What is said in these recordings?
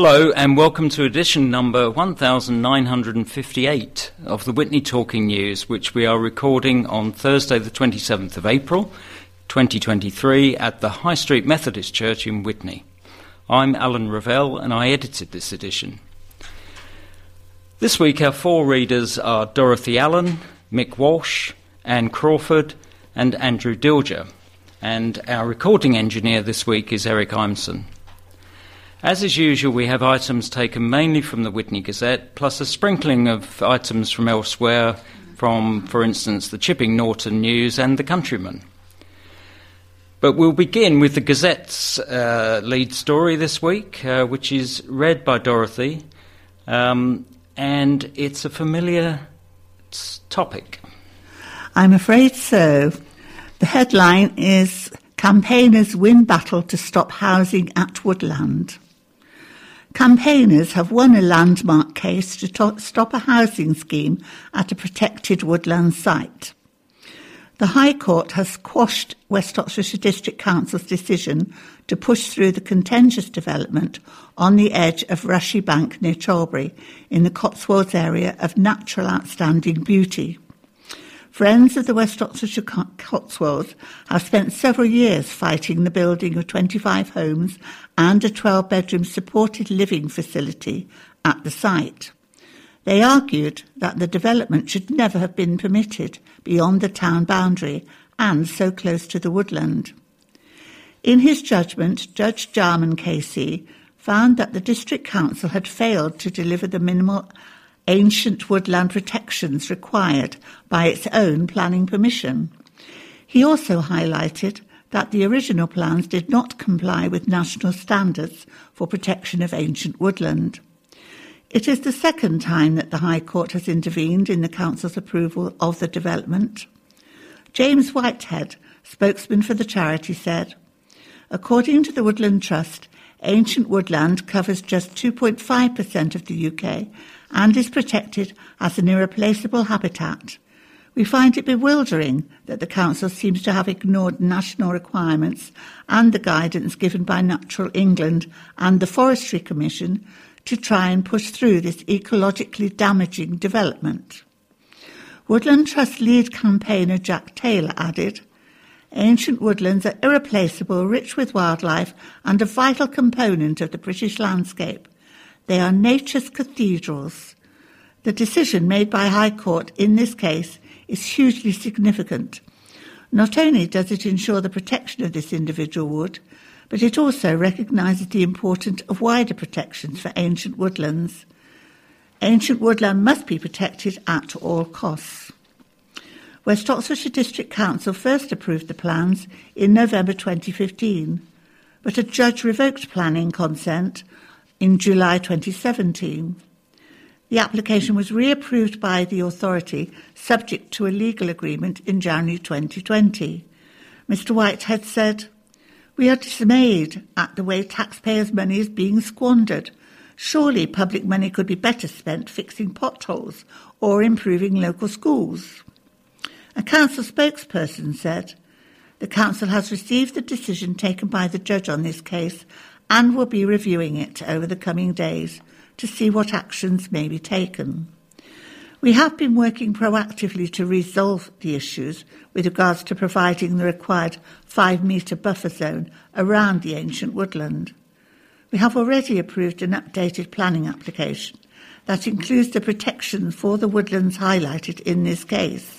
Hello, and welcome to edition number 1958 of the Witney Talking News, which we are recording on Thursday, the 27th of April, 2023, at the High Street Methodist Church in Witney. I'm Alan Revell, and I edited this edition. This week, our four readers are Dorothy Allen, Mick Walsh, Anne Crawford, and Andrew Dilger. And our recording engineer this week is Eric Imson. As is usual, we have items taken mainly from the Witney Gazette, plus a sprinkling of items from elsewhere, from, for instance, the Chipping Norton News and the Countryman. But we'll begin with the Gazette's uh, lead story this week, uh, which is read by Dorothy, um, and it's a familiar topic. I'm afraid so. The headline is Campaigners Win Battle to Stop Housing at Woodland. Campaigners have won a landmark case to to- stop a housing scheme at a protected woodland site. The High Court has quashed West Oxfordshire District Council's decision to push through the contentious development on the edge of Rushy Bank near Charlbury in the Cotswolds area of natural outstanding beauty. Friends of the West Oxfordshire Cotswolds have spent several years fighting the building of 25 homes and a 12 bedroom supported living facility at the site. They argued that the development should never have been permitted beyond the town boundary and so close to the woodland. In his judgment, Judge Jarman KC found that the District Council had failed to deliver the minimal ancient woodland protections required by its own planning permission. He also highlighted that the original plans did not comply with national standards for protection of ancient woodland. It is the second time that the High Court has intervened in the Council's approval of the development. James Whitehead, spokesman for the charity, said, According to the Woodland Trust, ancient woodland covers just 2.5% of the UK and is protected as an irreplaceable habitat. We find it bewildering that the Council seems to have ignored national requirements and the guidance given by Natural England and the Forestry Commission to try and push through this ecologically damaging development. Woodland Trust lead campaigner Jack Taylor added, Ancient woodlands are irreplaceable, rich with wildlife, and a vital component of the British landscape. They are nature's cathedrals. The decision made by High Court in this case is hugely significant. Not only does it ensure the protection of this individual wood, but it also recognises the importance of wider protections for ancient woodlands. Ancient woodland must be protected at all costs. West Oxfordshire District Council first approved the plans in November 2015, but a judge revoked planning consent in July 2017. The application was reapproved by the authority subject to a legal agreement in January 2020. Mr Whitehead said, We are dismayed at the way taxpayers' money is being squandered. Surely public money could be better spent fixing potholes or improving local schools. A council spokesperson said, The council has received the decision taken by the judge on this case and will be reviewing it over the coming days to see what actions may be taken. We have been working proactively to resolve the issues with regards to providing the required five metre buffer zone around the ancient woodland. We have already approved an updated planning application that includes the protection for the woodlands highlighted in this case.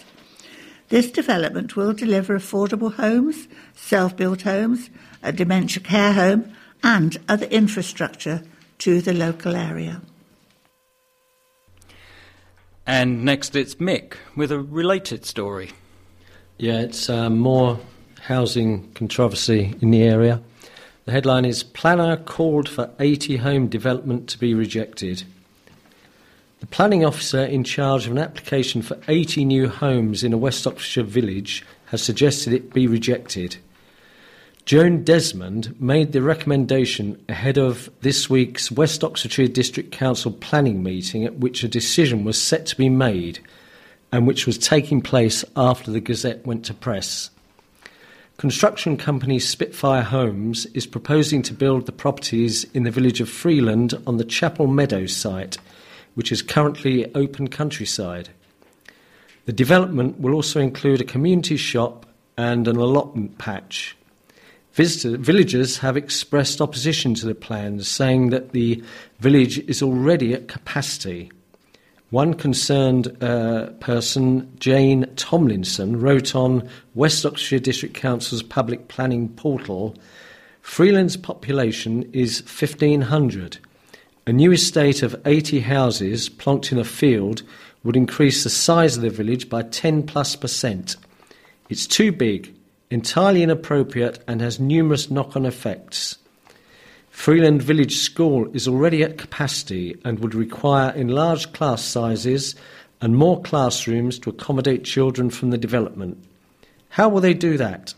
This development will deliver affordable homes, self built homes, a dementia care home, and other infrastructure to the local area. And next it's Mick with a related story. Yeah, it's uh, more housing controversy in the area. The headline is Planner called for 80 home development to be rejected. The planning officer in charge of an application for 80 new homes in a West Oxfordshire village has suggested it be rejected. Joan Desmond made the recommendation ahead of this week's West Oxfordshire District Council planning meeting, at which a decision was set to be made and which was taking place after the Gazette went to press. Construction company Spitfire Homes is proposing to build the properties in the village of Freeland on the Chapel Meadows site, which is currently open countryside. The development will also include a community shop and an allotment patch. Visitor, villagers have expressed opposition to the plans, saying that the village is already at capacity. One concerned uh, person, Jane Tomlinson, wrote on West Oxfordshire District Council's public planning portal Freeland's population is 1,500. A new estate of 80 houses plonked in a field would increase the size of the village by 10 plus percent. It's too big, entirely inappropriate, and has numerous knock on effects. Freeland Village School is already at capacity and would require enlarged class sizes and more classrooms to accommodate children from the development. How will they do that?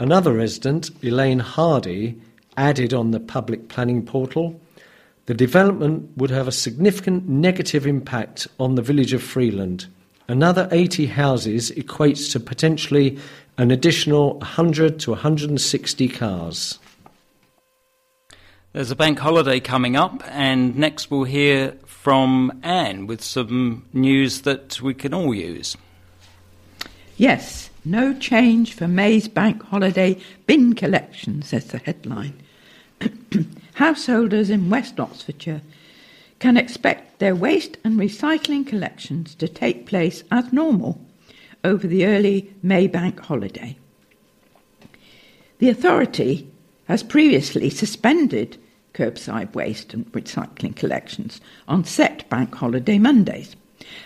Another resident, Elaine Hardy, added on the public planning portal the development would have a significant negative impact on the village of Freeland. Another 80 houses equates to potentially an additional 100 to 160 cars. There's a bank holiday coming up, and next we'll hear from Anne with some news that we can all use. Yes, no change for May's bank holiday bin collection, says the headline. Householders in West Oxfordshire can expect their waste and recycling collections to take place as normal over the early May bank holiday. The authority has previously suspended curbside waste and recycling collections on set bank holiday Mondays.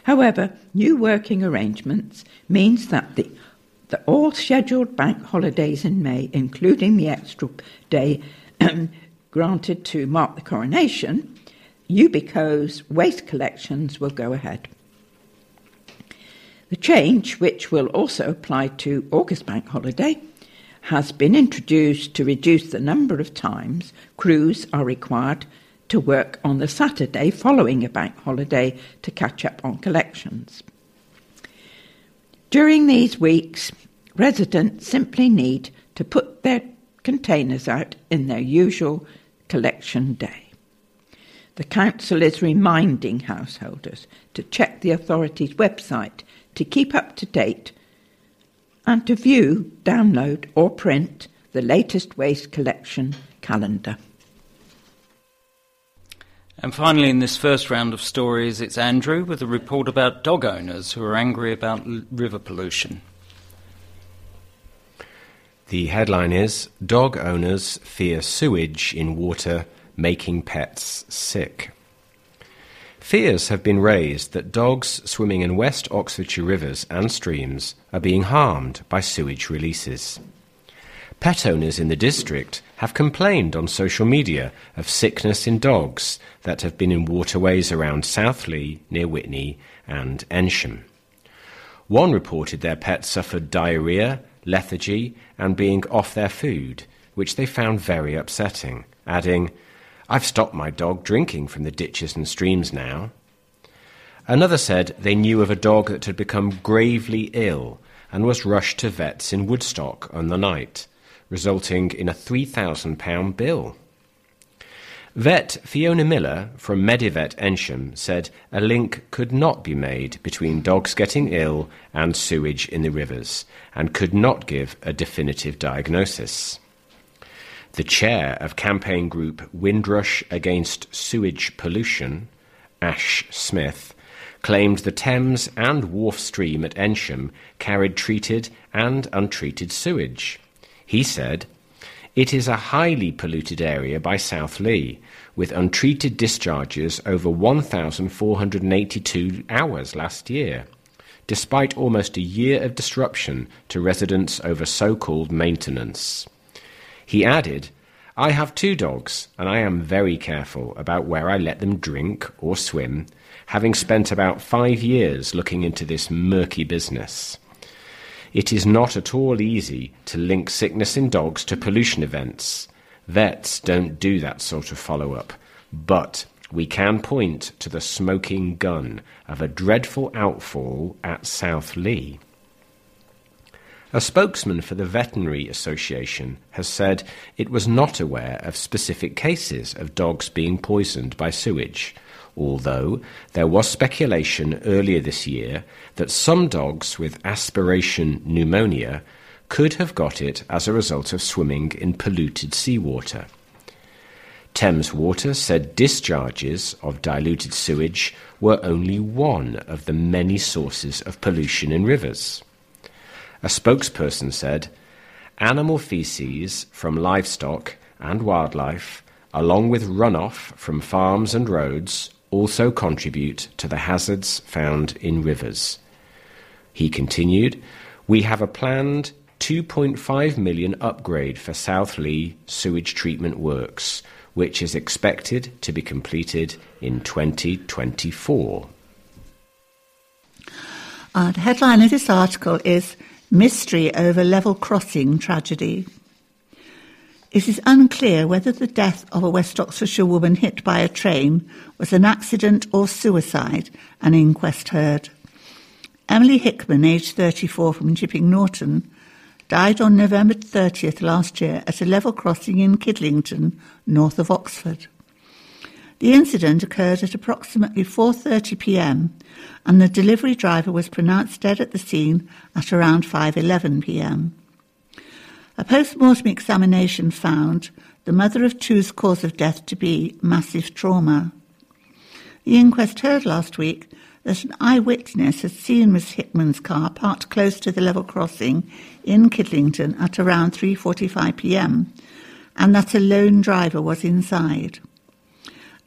However, new working arrangements means that the, the all scheduled bank holidays in May, including the extra day um, granted to mark the coronation, Ubico's waste collections will go ahead. The change, which will also apply to August bank holiday, has been introduced to reduce the number of times crews are required to work on the Saturday following a bank holiday to catch up on collections. During these weeks, residents simply need to put their containers out in their usual collection day. The Council is reminding householders to check the authority's website to keep up to date and to view, download, or print the latest waste collection calendar. And finally, in this first round of stories, it's Andrew with a report about dog owners who are angry about river pollution. The headline is Dog Owners Fear Sewage in Water Making Pets Sick. Fears have been raised that dogs swimming in West Oxfordshire rivers and streams are being harmed by sewage releases. Pet owners in the district have complained on social media of sickness in dogs that have been in waterways around South Leigh, near Witney, and Eynsham. One reported their pet suffered diarrhea, lethargy, and being off their food, which they found very upsetting, adding, I've stopped my dog drinking from the ditches and streams now. Another said they knew of a dog that had become gravely ill and was rushed to vets in Woodstock on the night, resulting in a £3,000 bill. Vet Fiona Miller from Medivet Eynsham said a link could not be made between dogs getting ill and sewage in the rivers and could not give a definitive diagnosis. The chair of campaign group Windrush Against Sewage Pollution, Ash Smith, claimed the Thames and Wharf Stream at Eynsham carried treated and untreated sewage. He said, It is a highly polluted area by South Leigh, with untreated discharges over 1,482 hours last year, despite almost a year of disruption to residents over so called maintenance. He added, I have two dogs, and I am very careful about where I let them drink or swim, having spent about five years looking into this murky business. It is not at all easy to link sickness in dogs to pollution events. Vets don't do that sort of follow up, but we can point to the smoking gun of a dreadful outfall at South Leigh. A spokesman for the Veterinary Association has said it was not aware of specific cases of dogs being poisoned by sewage, although there was speculation earlier this year that some dogs with aspiration pneumonia could have got it as a result of swimming in polluted seawater. Thames Water said discharges of diluted sewage were only one of the many sources of pollution in rivers. A spokesperson said, Animal feces from livestock and wildlife, along with runoff from farms and roads, also contribute to the hazards found in rivers. He continued, We have a planned 2.5 million upgrade for South Leigh sewage treatment works, which is expected to be completed in 2024. Uh, the headline of this article is Mystery over level crossing tragedy. It is unclear whether the death of a West Oxfordshire woman hit by a train was an accident or suicide, an inquest heard. Emily Hickman, aged 34, from Chipping Norton, died on November 30th last year at a level crossing in Kidlington, north of Oxford. The incident occurred at approximately 4:30 p.m. and the delivery driver was pronounced dead at the scene at around 5:11 p.m. A post-mortem examination found the mother of two's cause of death to be massive trauma. The inquest heard last week that an eyewitness had seen Miss Hickman's car parked close to the level crossing in Kidlington at around 3:45 p.m. and that a lone driver was inside.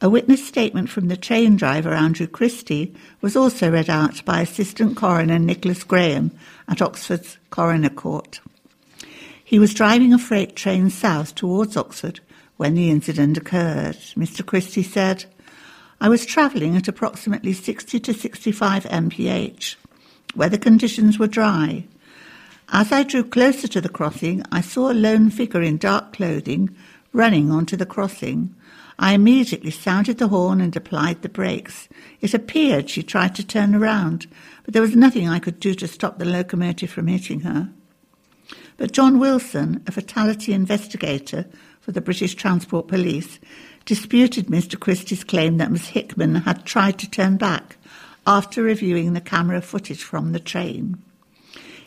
A witness statement from the train driver, Andrew Christie, was also read out by Assistant Coroner Nicholas Graham at Oxford's Coroner Court. He was driving a freight train south towards Oxford when the incident occurred. Mr. Christie said, I was travelling at approximately 60 to 65 mph. Weather conditions were dry. As I drew closer to the crossing, I saw a lone figure in dark clothing running onto the crossing. I immediately sounded the horn and applied the brakes. It appeared she tried to turn around, but there was nothing I could do to stop the locomotive from hitting her. But John Wilson, a fatality investigator for the British Transport Police, disputed Mr. Christie's claim that Miss Hickman had tried to turn back after reviewing the camera footage from the train.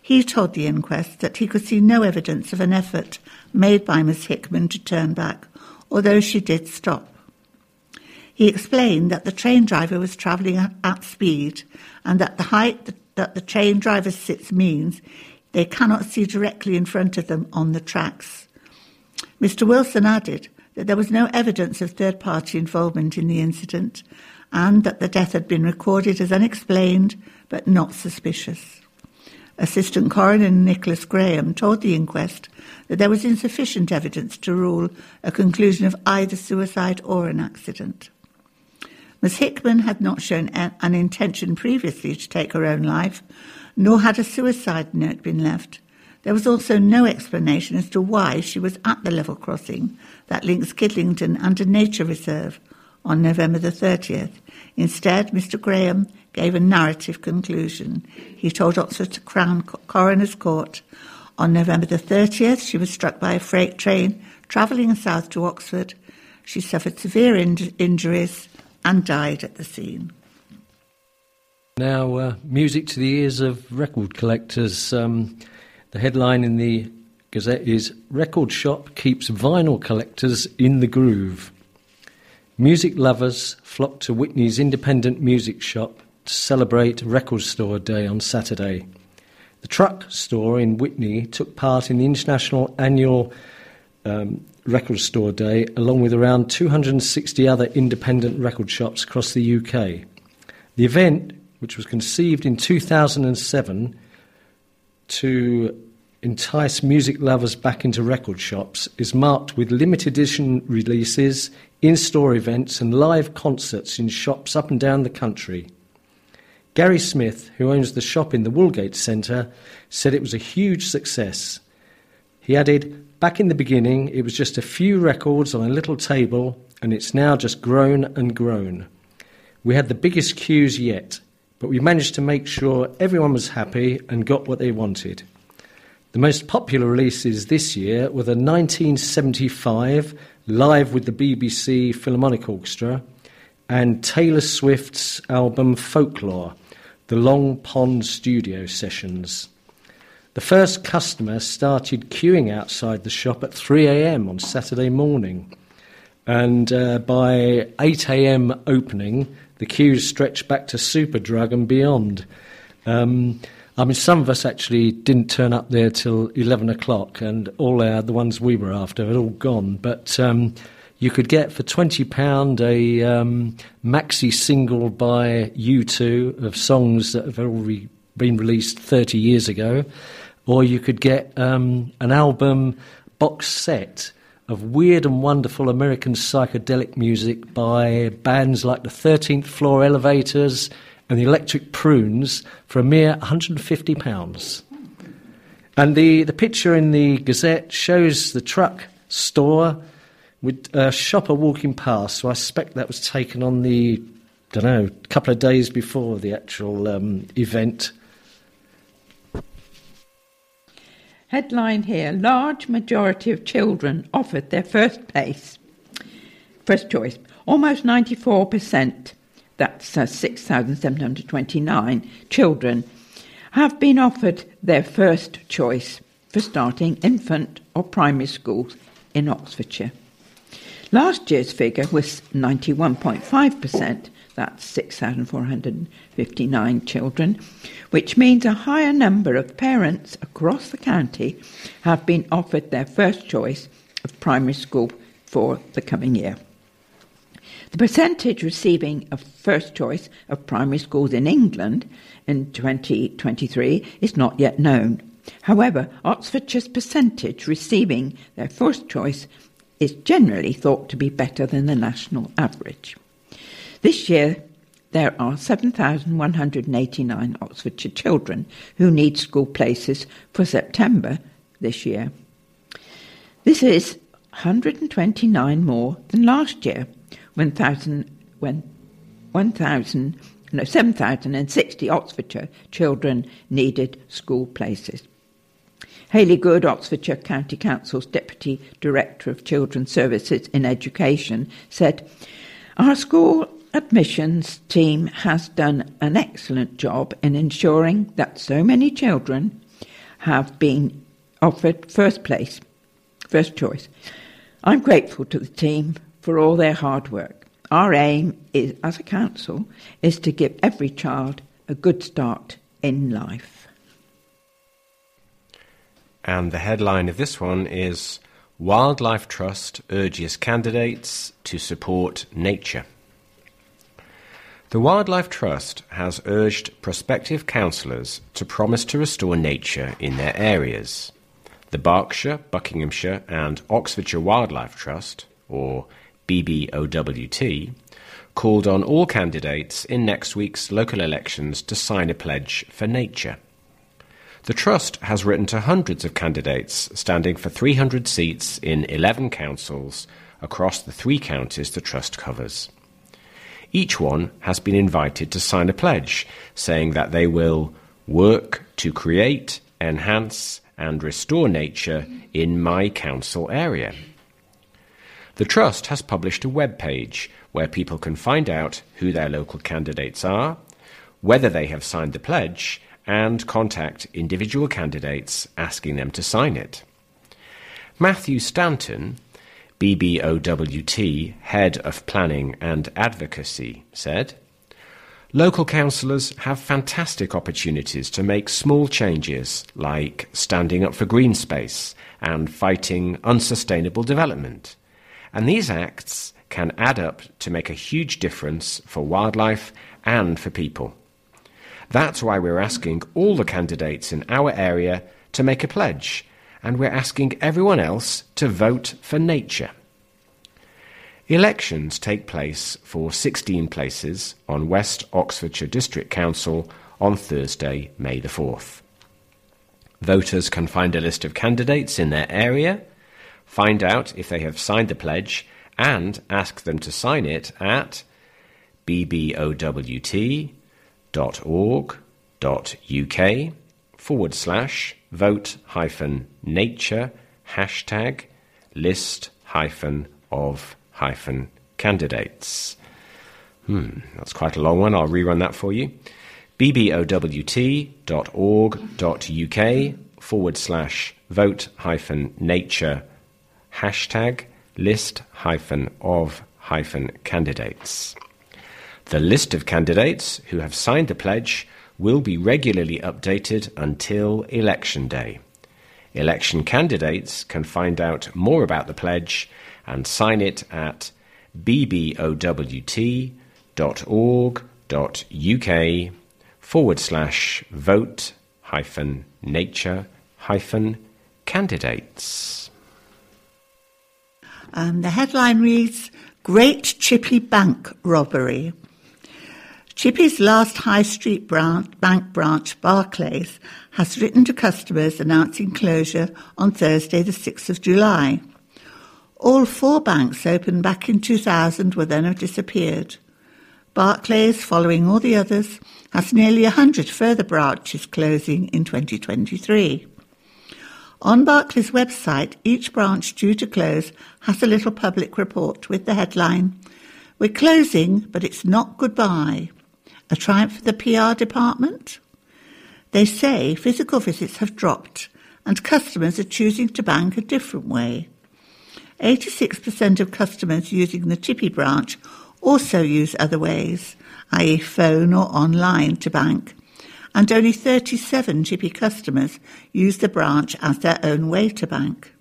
He told the inquest that he could see no evidence of an effort made by Miss Hickman to turn back, although she did stop. He explained that the train driver was travelling at speed and that the height that the train driver sits means they cannot see directly in front of them on the tracks. Mr. Wilson added that there was no evidence of third party involvement in the incident and that the death had been recorded as unexplained but not suspicious. Assistant Coroner Nicholas Graham told the inquest that there was insufficient evidence to rule a conclusion of either suicide or an accident. Miss Hickman had not shown an intention previously to take her own life, nor had a suicide note been left. There was also no explanation as to why she was at the level crossing that links Kidlington and a nature reserve on November the 30th. Instead, Mr. Graham gave a narrative conclusion. He told Oxford Crown Coroner's Court on November the 30th she was struck by a freight train travelling south to Oxford. She suffered severe in- injuries and died at the scene. Now, uh, music to the ears of record collectors. Um, the headline in the Gazette is Record Shop Keeps Vinyl Collectors in the Groove. Music lovers flock to Witney's independent music shop to celebrate Record Store Day on Saturday. The truck store in Witney took part in the international annual um, Record Store Day, along with around 260 other independent record shops across the UK. The event, which was conceived in 2007 to entice music lovers back into record shops, is marked with limited edition releases, in store events, and live concerts in shops up and down the country. Gary Smith, who owns the shop in the Woolgate Centre, said it was a huge success. He added, Back in the beginning, it was just a few records on a little table, and it's now just grown and grown. We had the biggest queues yet, but we managed to make sure everyone was happy and got what they wanted. The most popular releases this year were the 1975 Live with the BBC Philharmonic Orchestra and Taylor Swift's album Folklore, the Long Pond Studio Sessions. The first customer started queuing outside the shop at 3 a.m. on Saturday morning. And uh, by 8 a.m. opening, the queues stretched back to Superdrug and beyond. Um, I mean, some of us actually didn't turn up there till 11 o'clock, and all our, the ones we were after had all gone. But um, you could get for £20 a um, maxi single by U2 of songs that have already been released 30 years ago or you could get um, an album box set of weird and wonderful American psychedelic music by bands like the 13th Floor Elevators and the Electric Prunes for a mere £150. And the, the picture in the Gazette shows the truck store with a shopper walking past. So I suspect that was taken on the, don't know, a couple of days before the actual um, event. Headline here large majority of children offered their first place. First choice. Almost 94%, that's uh, 6,729 children, have been offered their first choice for starting infant or primary schools in Oxfordshire. Last year's figure was 91.5%, that's 6,459 children, which means a higher number of parents across the county have been offered their first choice of primary school for the coming year. The percentage receiving a first choice of primary schools in England in 2023 is not yet known. However, Oxfordshire's percentage receiving their first choice is generally thought to be better than the national average. This year, there are 7,189 Oxfordshire children who need school places for September this year. This is 129 more than last year, when, when 1,000, no, 7,060 Oxfordshire children needed school places. Hayley Good, Oxfordshire County Council's Deputy Director of Children's Services in Education, said, Our school admissions team has done an excellent job in ensuring that so many children have been offered first place, first choice. I'm grateful to the team for all their hard work. Our aim is, as a council is to give every child a good start in life. And the headline of this one is Wildlife Trust urges candidates to support nature. The Wildlife Trust has urged prospective councillors to promise to restore nature in their areas. The Berkshire, Buckinghamshire, and Oxfordshire Wildlife Trust, or BBOWT, called on all candidates in next week's local elections to sign a pledge for nature. The Trust has written to hundreds of candidates standing for 300 seats in 11 councils across the three counties the Trust covers. Each one has been invited to sign a pledge saying that they will work to create, enhance, and restore nature in my council area. The Trust has published a web page where people can find out who their local candidates are, whether they have signed the pledge, and contact individual candidates asking them to sign it. Matthew Stanton, BBOWT, Head of Planning and Advocacy, said Local councillors have fantastic opportunities to make small changes like standing up for green space and fighting unsustainable development. And these acts can add up to make a huge difference for wildlife and for people. That's why we're asking all the candidates in our area to make a pledge and we're asking everyone else to vote for nature. Elections take place for 16 places on West Oxfordshire District Council on Thursday, May the 4th. Voters can find a list of candidates in their area, find out if they have signed the pledge, and ask them to sign it at bbowt.org.uk forward slash vote hyphen nature hashtag list hyphen of hyphen candidates. Hmm, that's quite a long one. I'll rerun that for you. bbowt.org.uk forward slash vote hyphen nature hashtag list hyphen of hyphen candidates. The list of candidates who have signed the pledge will be regularly updated until election day. Election candidates can find out more about the pledge and sign it at bbowt.org.uk forward slash vote hyphen nature hyphen candidates. Um, the headline reads Great Chippy Bank Robbery. Chippy's last high street branch, bank branch, Barclays, has written to customers announcing closure on Thursday, the 6th of July. All four banks opened back in 2000 were then have disappeared. Barclays, following all the others, has nearly 100 further branches closing in 2023. On Barclays' website, each branch due to close has a little public report with the headline, We're closing, but it's not goodbye. A triumph for the PR department? They say physical visits have dropped and customers are choosing to bank a different way. 86% of customers using the Chippy branch also use other ways, i.e., phone or online, to bank, and only 37 Chippy customers use the branch as their own way to bank.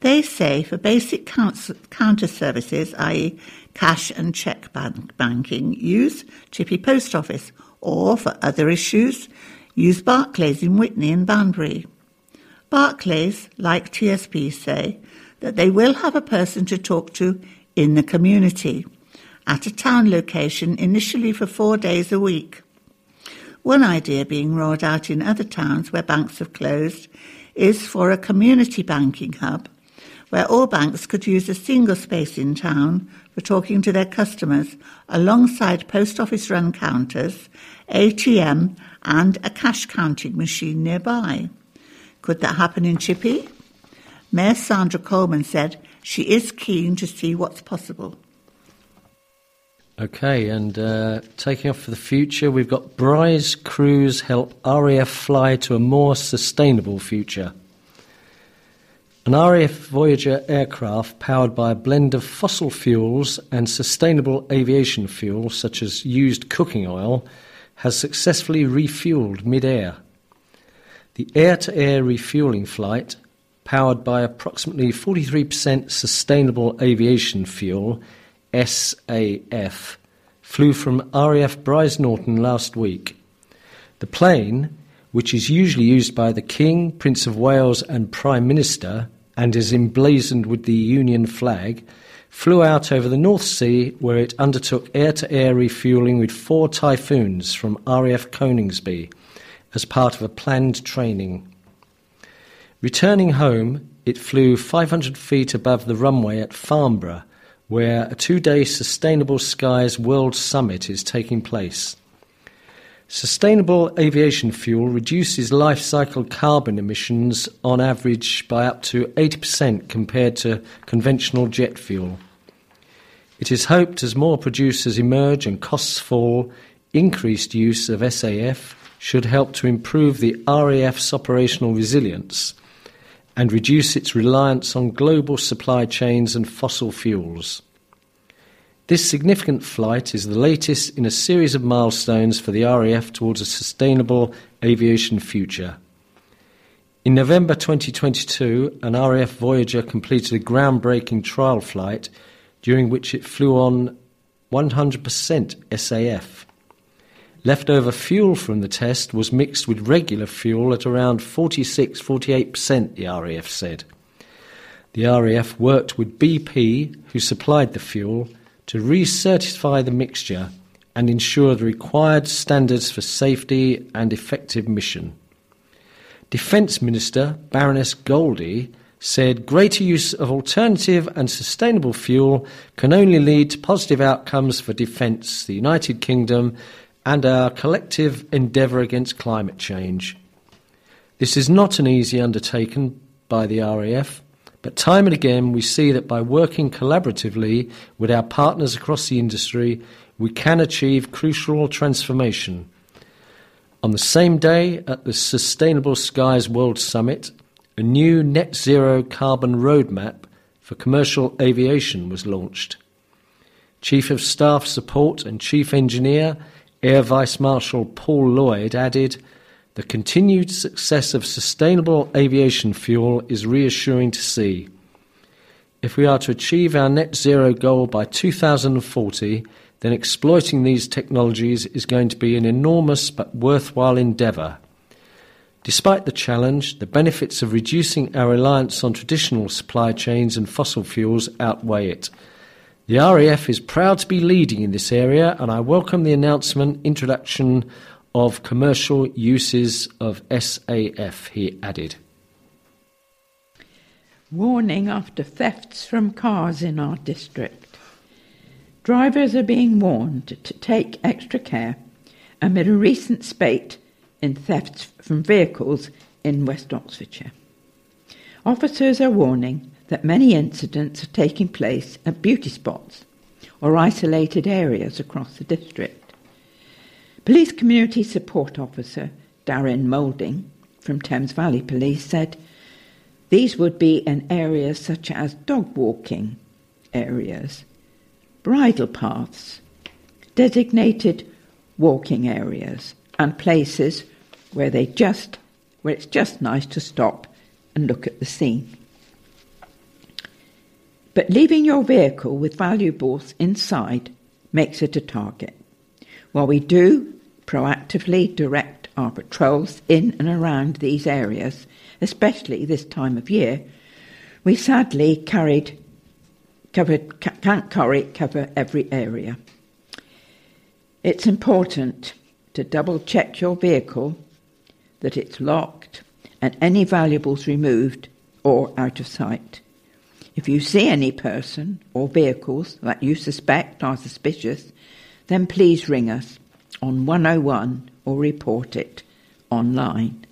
They say for basic counter services, i.e., cash and cheque bank banking, use Chippy Post Office, or for other issues, use Barclays in Witney and Banbury. Barclays, like TSB, say that they will have a person to talk to in the community at a town location initially for four days a week. One idea being rolled out in other towns where banks have closed is for a community banking hub where all banks could use a single space in town for talking to their customers alongside post office run counters, ATM, and a cash counting machine nearby. Could that happen in Chippy? Mayor Sandra Coleman said she is keen to see what's possible. Okay, and uh, taking off for the future, we've got Brize crews help RAF fly to a more sustainable future. An RAF Voyager aircraft powered by a blend of fossil fuels and sustainable aviation fuel, such as used cooking oil, has successfully refueled mid-air. The air-to-air refueling flight, powered by approximately 43% sustainable aviation fuel, SAF, flew from RAF Brize Norton last week. The plane, which is usually used by the King, Prince of Wales, and Prime Minister, and is emblazoned with the Union flag, flew out over the North Sea where it undertook air to air refueling with four Typhoons from RAF Coningsby as part of a planned training. Returning home, it flew 500 feet above the runway at Farnborough, where a two day Sustainable Skies World Summit is taking place. Sustainable aviation fuel reduces life cycle carbon emissions on average by up to 80% compared to conventional jet fuel. It is hoped as more producers emerge and costs fall, increased use of SAF should help to improve the RAF's operational resilience and reduce its reliance on global supply chains and fossil fuels. This significant flight is the latest in a series of milestones for the RAF towards a sustainable aviation future. In November 2022, an RAF Voyager completed a groundbreaking trial flight during which it flew on 100% SAF. Leftover fuel from the test was mixed with regular fuel at around 46 48%, the RAF said. The RAF worked with BP, who supplied the fuel to recertify the mixture and ensure the required standards for safety and effective mission. Defence Minister Baroness Goldie said greater use of alternative and sustainable fuel can only lead to positive outcomes for defence, the United Kingdom, and our collective endeavour against climate change. This is not an easy undertaking by the RAF, but time and again we see that by working collaboratively with our partners across the industry, we can achieve crucial transformation. On the same day at the Sustainable Skies World Summit, a new net zero carbon roadmap for commercial aviation was launched. Chief of Staff Support and Chief Engineer, Air Vice Marshal Paul Lloyd, added the continued success of sustainable aviation fuel is reassuring to see. If we are to achieve our net zero goal by 2040, then exploiting these technologies is going to be an enormous but worthwhile endeavour. Despite the challenge, the benefits of reducing our reliance on traditional supply chains and fossil fuels outweigh it. The RAF is proud to be leading in this area, and I welcome the announcement introduction of commercial uses of SAF, he added. Warning after thefts from cars in our district. Drivers are being warned to take extra care amid a recent spate in thefts from vehicles in West Oxfordshire. Officers are warning that many incidents are taking place at beauty spots or isolated areas across the district. Police Community Support Officer Darren Moulding from Thames Valley Police said these would be in areas such as dog walking areas, bridle paths, designated walking areas, and places where they just where it's just nice to stop and look at the scene. But leaving your vehicle with valuables inside makes it a target. While we do proactively direct our patrols in and around these areas, especially this time of year, we sadly carried, covered, can't carry, cover every area. It's important to double check your vehicle that it's locked and any valuables removed or out of sight. If you see any person or vehicles that you suspect are suspicious, then please ring us on 101 or report it online.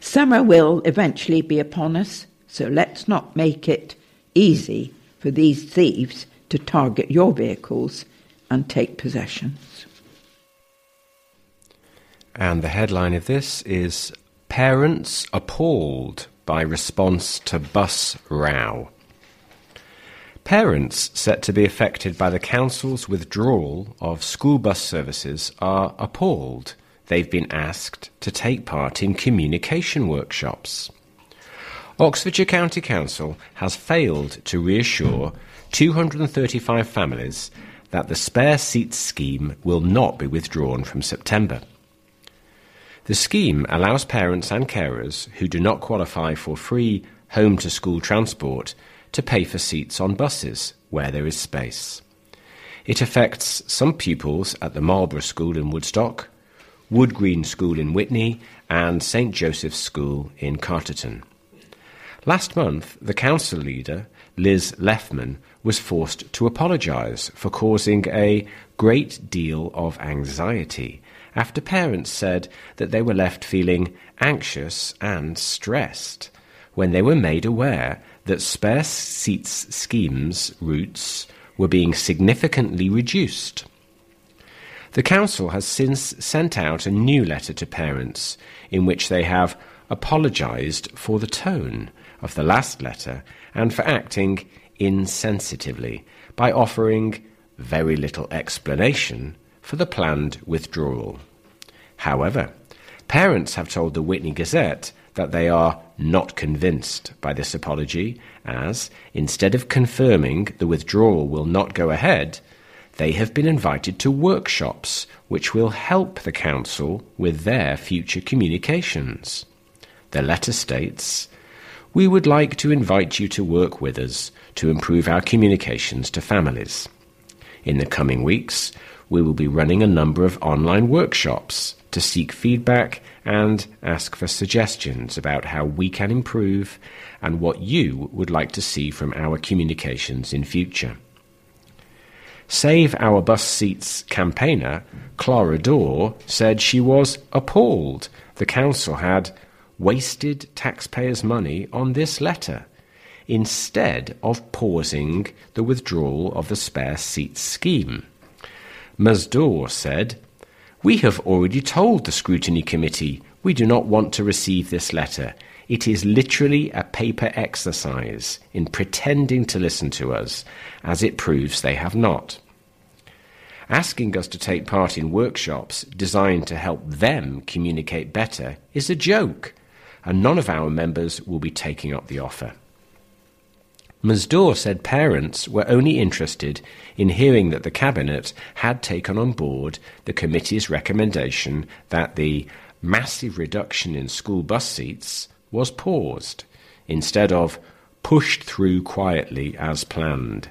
Summer will eventually be upon us, so let's not make it easy for these thieves to target your vehicles and take possessions. And the headline of this is Parents Appalled by Response to Bus Row. Parents set to be affected by the Council's withdrawal of school bus services are appalled. They've been asked to take part in communication workshops. Oxfordshire County Council has failed to reassure 235 families that the spare seats scheme will not be withdrawn from September. The scheme allows parents and carers who do not qualify for free home to school transport to pay for seats on buses where there is space. It affects some pupils at the Marlborough School in Woodstock, Wood Green School in Witney, and St Joseph's School in Carterton. Last month, the council leader, Liz Leffman, was forced to apologise for causing a great deal of anxiety after parents said that they were left feeling anxious and stressed when they were made aware that spare seats schemes routes were being significantly reduced. The Council has since sent out a new letter to parents in which they have apologised for the tone of the last letter and for acting insensitively by offering very little explanation for the planned withdrawal. However, parents have told the Witney Gazette that they are not convinced by this apology, as, instead of confirming the withdrawal will not go ahead, they have been invited to workshops which will help the Council with their future communications. The letter states, We would like to invite you to work with us to improve our communications to families. In the coming weeks, we will be running a number of online workshops to seek feedback and ask for suggestions about how we can improve and what you would like to see from our communications in future. Save Our Bus Seats campaigner Clara Dorr said she was appalled the council had wasted taxpayers' money on this letter instead of pausing the withdrawal of the spare seats scheme. Ms Dorr said, We have already told the scrutiny committee we do not want to receive this letter. It is literally a paper exercise in pretending to listen to us, as it proves they have not. Asking us to take part in workshops designed to help them communicate better is a joke, and none of our members will be taking up the offer. Ms Dorr said parents were only interested in hearing that the Cabinet had taken on board the committee's recommendation that the massive reduction in school bus seats was paused, instead of pushed through quietly as planned.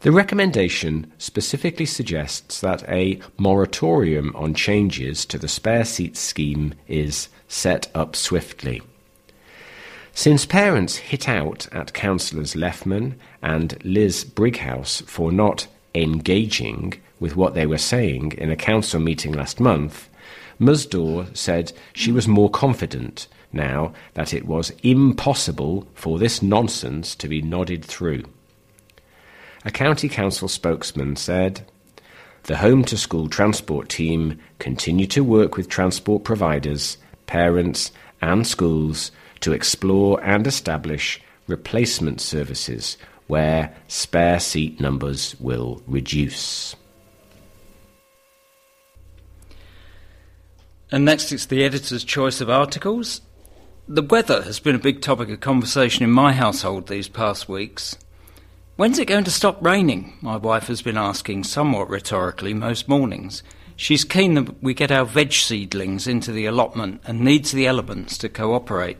The recommendation specifically suggests that a moratorium on changes to the spare seats scheme is set up swiftly. Since parents hit out at councillors Leffman and Liz Brighouse for not engaging with what they were saying in a council meeting last month, Ms Dorr said she was more confident now that it was impossible for this nonsense to be nodded through. A county council spokesman said, The home to school transport team continue to work with transport providers, parents, and schools to explore and establish replacement services where spare seat numbers will reduce. And next, it's the editor's choice of articles. The weather has been a big topic of conversation in my household these past weeks. When's it going to stop raining? My wife has been asking somewhat rhetorically most mornings. She's keen that we get our veg seedlings into the allotment and needs the elements to cooperate.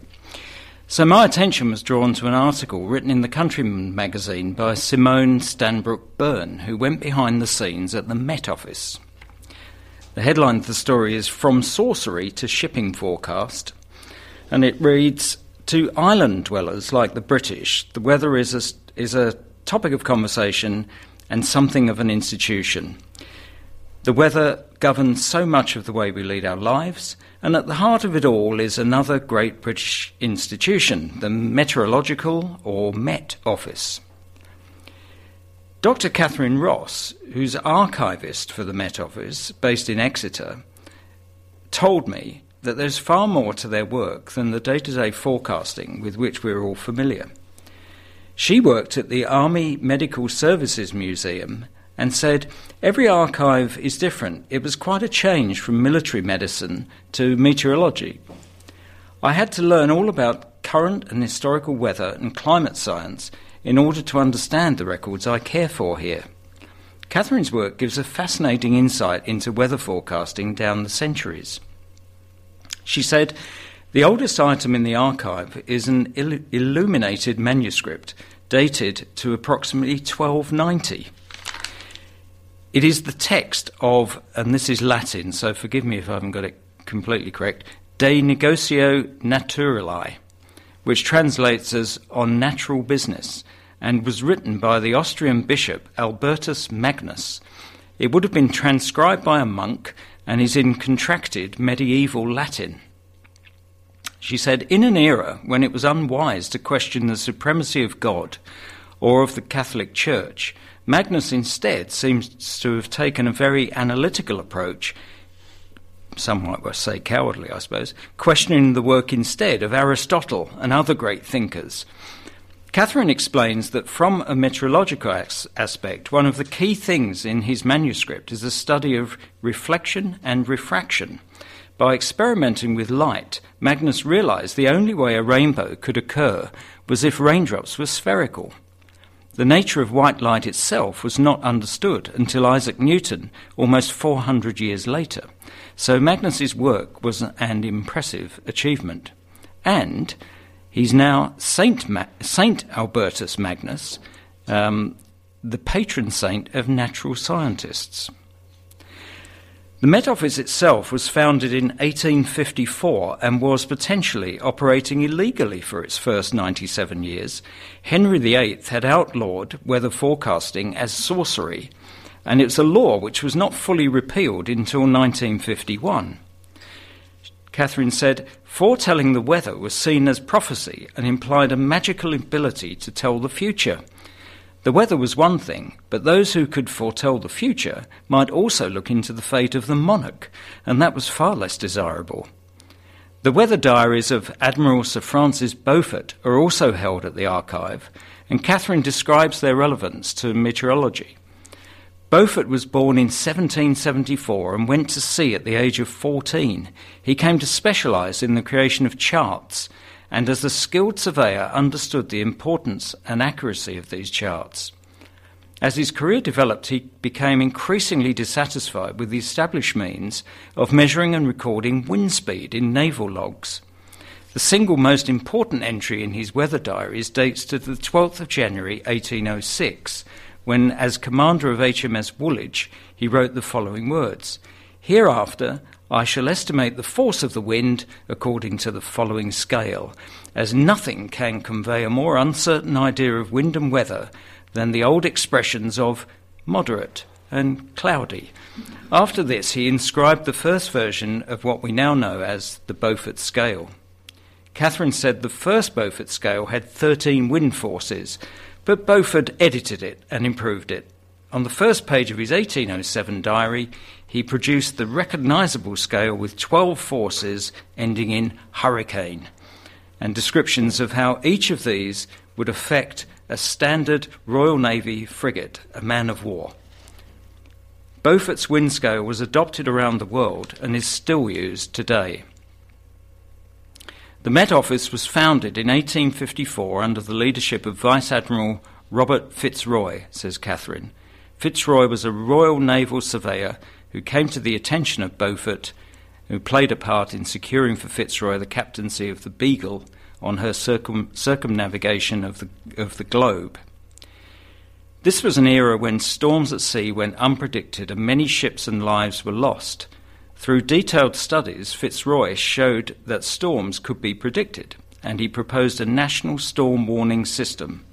So my attention was drawn to an article written in the Countryman magazine by Simone Stanbrook Byrne, who went behind the scenes at the Met Office. The headline of the story is From Sorcery to Shipping Forecast, and it reads To island dwellers like the British, the weather is a, is a topic of conversation and something of an institution. The weather governs so much of the way we lead our lives, and at the heart of it all is another great British institution, the Meteorological or Met Office. Dr. Catherine Ross, who's archivist for the Met Office based in Exeter, told me that there's far more to their work than the day to day forecasting with which we're all familiar. She worked at the Army Medical Services Museum and said, Every archive is different. It was quite a change from military medicine to meteorology. I had to learn all about current and historical weather and climate science in order to understand the records I care for here. Catherine's work gives a fascinating insight into weather forecasting down the centuries. She said, The oldest item in the archive is an il- illuminated manuscript dated to approximately 1290. It is the text of, and this is Latin, so forgive me if I haven't got it completely correct, De Negotio Naturali, which translates as On Natural Business, and was written by the Austrian bishop Albertus Magnus. It would have been transcribed by a monk and is in contracted medieval Latin. She said, In an era when it was unwise to question the supremacy of God or of the Catholic Church, Magnus instead seems to have taken a very analytical approach, some might say cowardly, I suppose, questioning the work instead of Aristotle and other great thinkers. Catherine explains that from a meteorological as- aspect, one of the key things in his manuscript is a study of reflection and refraction. By experimenting with light, Magnus realized the only way a rainbow could occur was if raindrops were spherical. The nature of white light itself was not understood until Isaac Newton, almost 400 years later. So Magnus's work was an impressive achievement. And he's now Saint, Ma- saint Albertus Magnus, um, the patron saint of natural scientists. The Met Office itself was founded in 1854 and was potentially operating illegally for its first 97 years. Henry VIII had outlawed weather forecasting as sorcery, and it's a law which was not fully repealed until 1951. Catherine said, Foretelling the weather was seen as prophecy and implied a magical ability to tell the future. The weather was one thing, but those who could foretell the future might also look into the fate of the monarch, and that was far less desirable. The weather diaries of Admiral Sir Francis Beaufort are also held at the archive, and Catherine describes their relevance to meteorology. Beaufort was born in 1774 and went to sea at the age of 14. He came to specialise in the creation of charts, and as a skilled surveyor, understood the importance and accuracy of these charts. As his career developed, he became increasingly dissatisfied with the established means of measuring and recording wind speed in naval logs. The single most important entry in his weather diaries dates to the 12th of January 1806, when, as commander of HMS Woolwich, he wrote the following words Hereafter, I shall estimate the force of the wind according to the following scale, as nothing can convey a more uncertain idea of wind and weather than the old expressions of moderate and cloudy. After this, he inscribed the first version of what we now know as the Beaufort scale. Catherine said the first Beaufort scale had 13 wind forces, but Beaufort edited it and improved it. On the first page of his 1807 diary, he produced the recognisable scale with 12 forces ending in hurricane, and descriptions of how each of these would affect a standard Royal Navy frigate, a man of war. Beaufort's wind scale was adopted around the world and is still used today. The Met Office was founded in 1854 under the leadership of Vice Admiral Robert Fitzroy, says Catherine. Fitzroy was a Royal Naval surveyor who came to the attention of Beaufort, who played a part in securing for Fitzroy the captaincy of the Beagle on her circum- circumnavigation of the, of the globe. This was an era when storms at sea went unpredicted and many ships and lives were lost. Through detailed studies, Fitzroy showed that storms could be predicted, and he proposed a national storm warning system.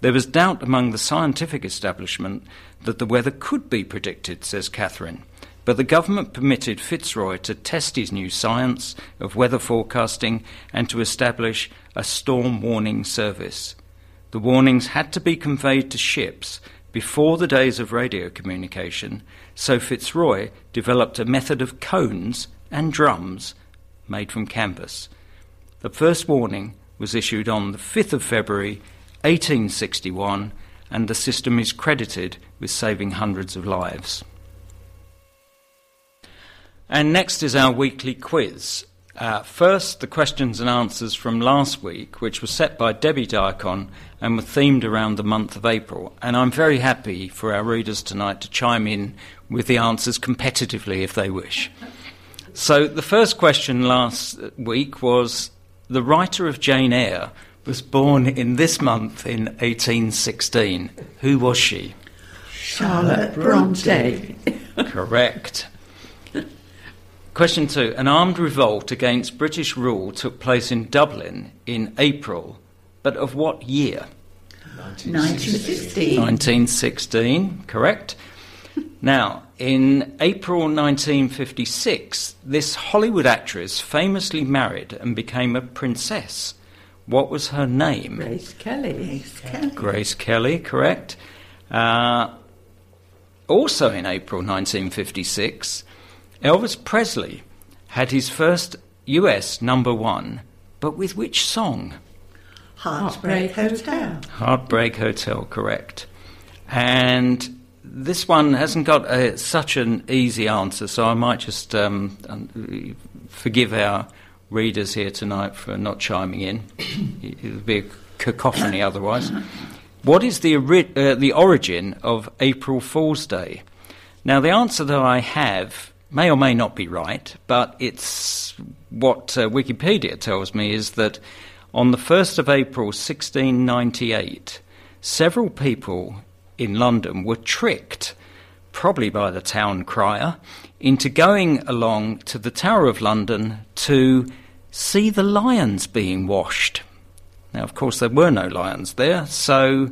There was doubt among the scientific establishment that the weather could be predicted, says Catherine, but the government permitted Fitzroy to test his new science of weather forecasting and to establish a storm warning service. The warnings had to be conveyed to ships before the days of radio communication, so Fitzroy developed a method of cones and drums made from canvas. The first warning was issued on the 5th of February 1861, and the system is credited with saving hundreds of lives. And next is our weekly quiz. Uh, first, the questions and answers from last week, which were set by Debbie Diacon and were themed around the month of April. And I'm very happy for our readers tonight to chime in with the answers competitively if they wish. So, the first question last week was The writer of Jane Eyre was born in this month in 1816. Who was she? Charlotte Bronte. Correct. Question two An armed revolt against British rule took place in Dublin in April, but of what year? 1916. 1916, correct. Now, in April 1956, this Hollywood actress famously married and became a princess. What was her name? Grace Kelly. Grace Kelly, Grace Kelly, correct. Uh, also in April 1956, Elvis Presley had his first US number one, but with which song? Heartbreak Hotel. Heartbreak Hotel, correct. And this one hasn't got a, such an easy answer, so I might just um, um forgive our readers here tonight for not chiming in. it would be a cacophony otherwise. What is the, uh, the origin of April Fool's Day? Now, the answer that I have may or may not be right, but it's what uh, Wikipedia tells me is that on the 1st of April 1698, several people in London were tricked, probably by the town crier, into going along to the Tower of London to see the lions being washed. Now, of course, there were no lions there, so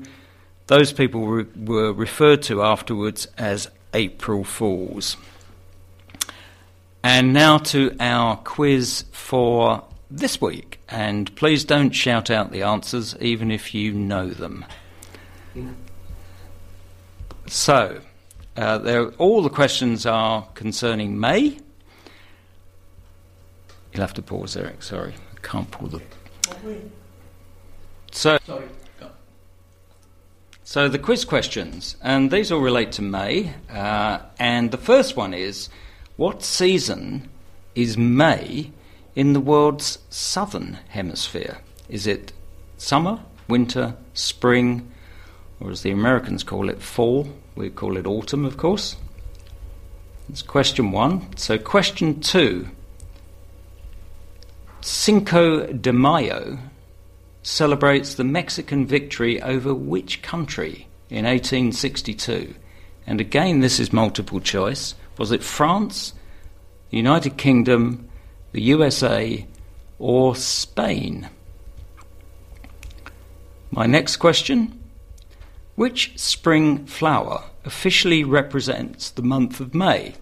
those people were, were referred to afterwards as April Fools. And now to our quiz for this week. And please don't shout out the answers, even if you know them. So, uh, all the questions are concerning May. You'll have to pause, Eric. Sorry, I can't pull the. So, Sorry. so the quiz questions, and these all relate to May. Uh, and the first one is, what season is May in the world's southern hemisphere? Is it summer, winter, spring, or as the Americans call it, fall? We call it autumn, of course. That's question one. So, question two Cinco de Mayo celebrates the Mexican victory over which country in 1862? And again, this is multiple choice. Was it France, the United Kingdom, the USA, or Spain? My next question Which spring flower officially represents the month of May?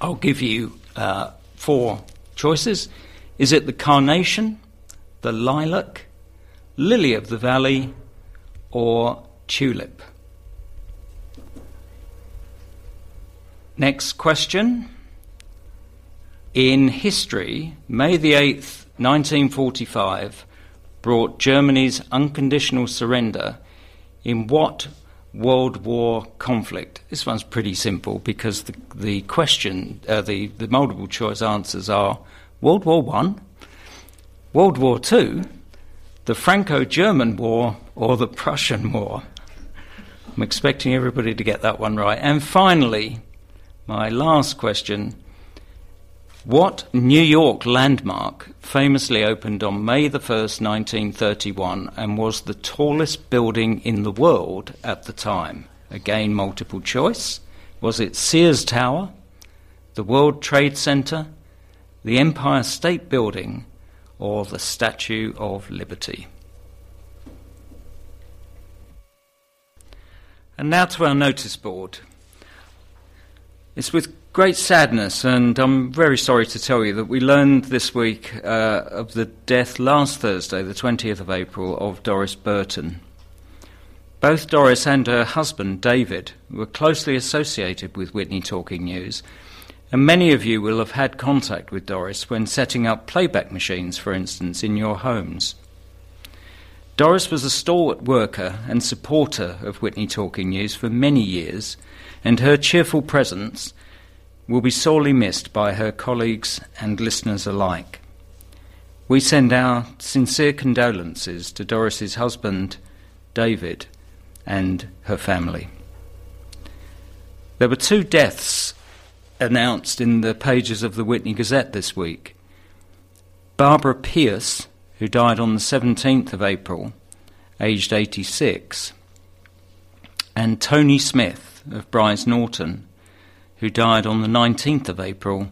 I'll give you uh, four choices. Is it the carnation, the lilac, lily of the valley, or tulip? Next question. In history, May the 8th, 1945, brought Germany's unconditional surrender in what World War conflict? This one's pretty simple because the, the question, uh, the, the multiple choice answers are World War One, World War Two, the Franco German War, or the Prussian War. I'm expecting everybody to get that one right. And finally, my last question what New York landmark famously opened on May the 1st, 1931, and was the tallest building in the world at the time? Again, multiple choice. Was it Sears Tower, the World Trade Center, the Empire State Building, or the Statue of Liberty? And now to our notice board. It's with great sadness, and I'm very sorry to tell you that we learned this week uh, of the death last Thursday, the 20th of April, of Doris Burton. Both Doris and her husband, David, were closely associated with Witney Talking News, and many of you will have had contact with Doris when setting up playback machines, for instance, in your homes. Doris was a stalwart worker and supporter of Witney Talking News for many years, and her cheerful presence will be sorely missed by her colleagues and listeners alike. We send our sincere condolences to Doris's husband, David, and her family. There were two deaths announced in the pages of the Witney Gazette this week. Barbara Pierce, who died on the 17th of April, aged 86, and Tony Smith of Brize Norton, who died on the 19th of April,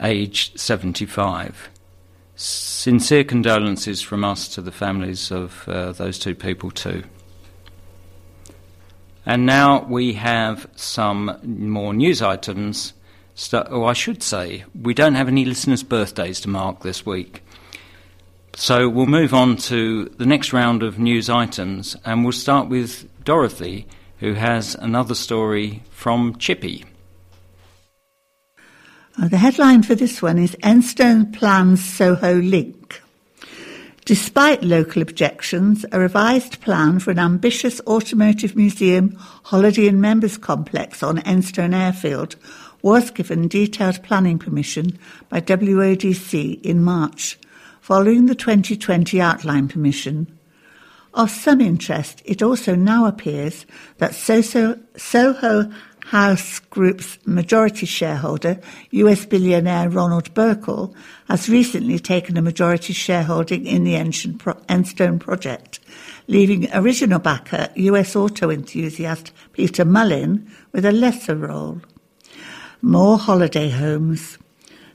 aged 75. Sincere condolences from us to the families of uh, those two people, too. And now we have some more news items. Oh, I should say, we don't have any listeners' birthdays to mark this week. So we'll move on to the next round of news items, and we'll start with Dorothy who has another story from Chippy. Uh, the headline for this one is Enstone plans Soho link. Despite local objections, a revised plan for an ambitious automotive museum holiday and members complex on Enstone Airfield was given detailed planning permission by WODC in March, following the 2020 outline permission. Of some interest, it also now appears that Soho, Soho House Group's majority shareholder, US billionaire Ronald Burkle, has recently taken a majority shareholding in the Enstone project, leaving original backer, US auto enthusiast Peter Mullin, with a lesser role. More holiday homes.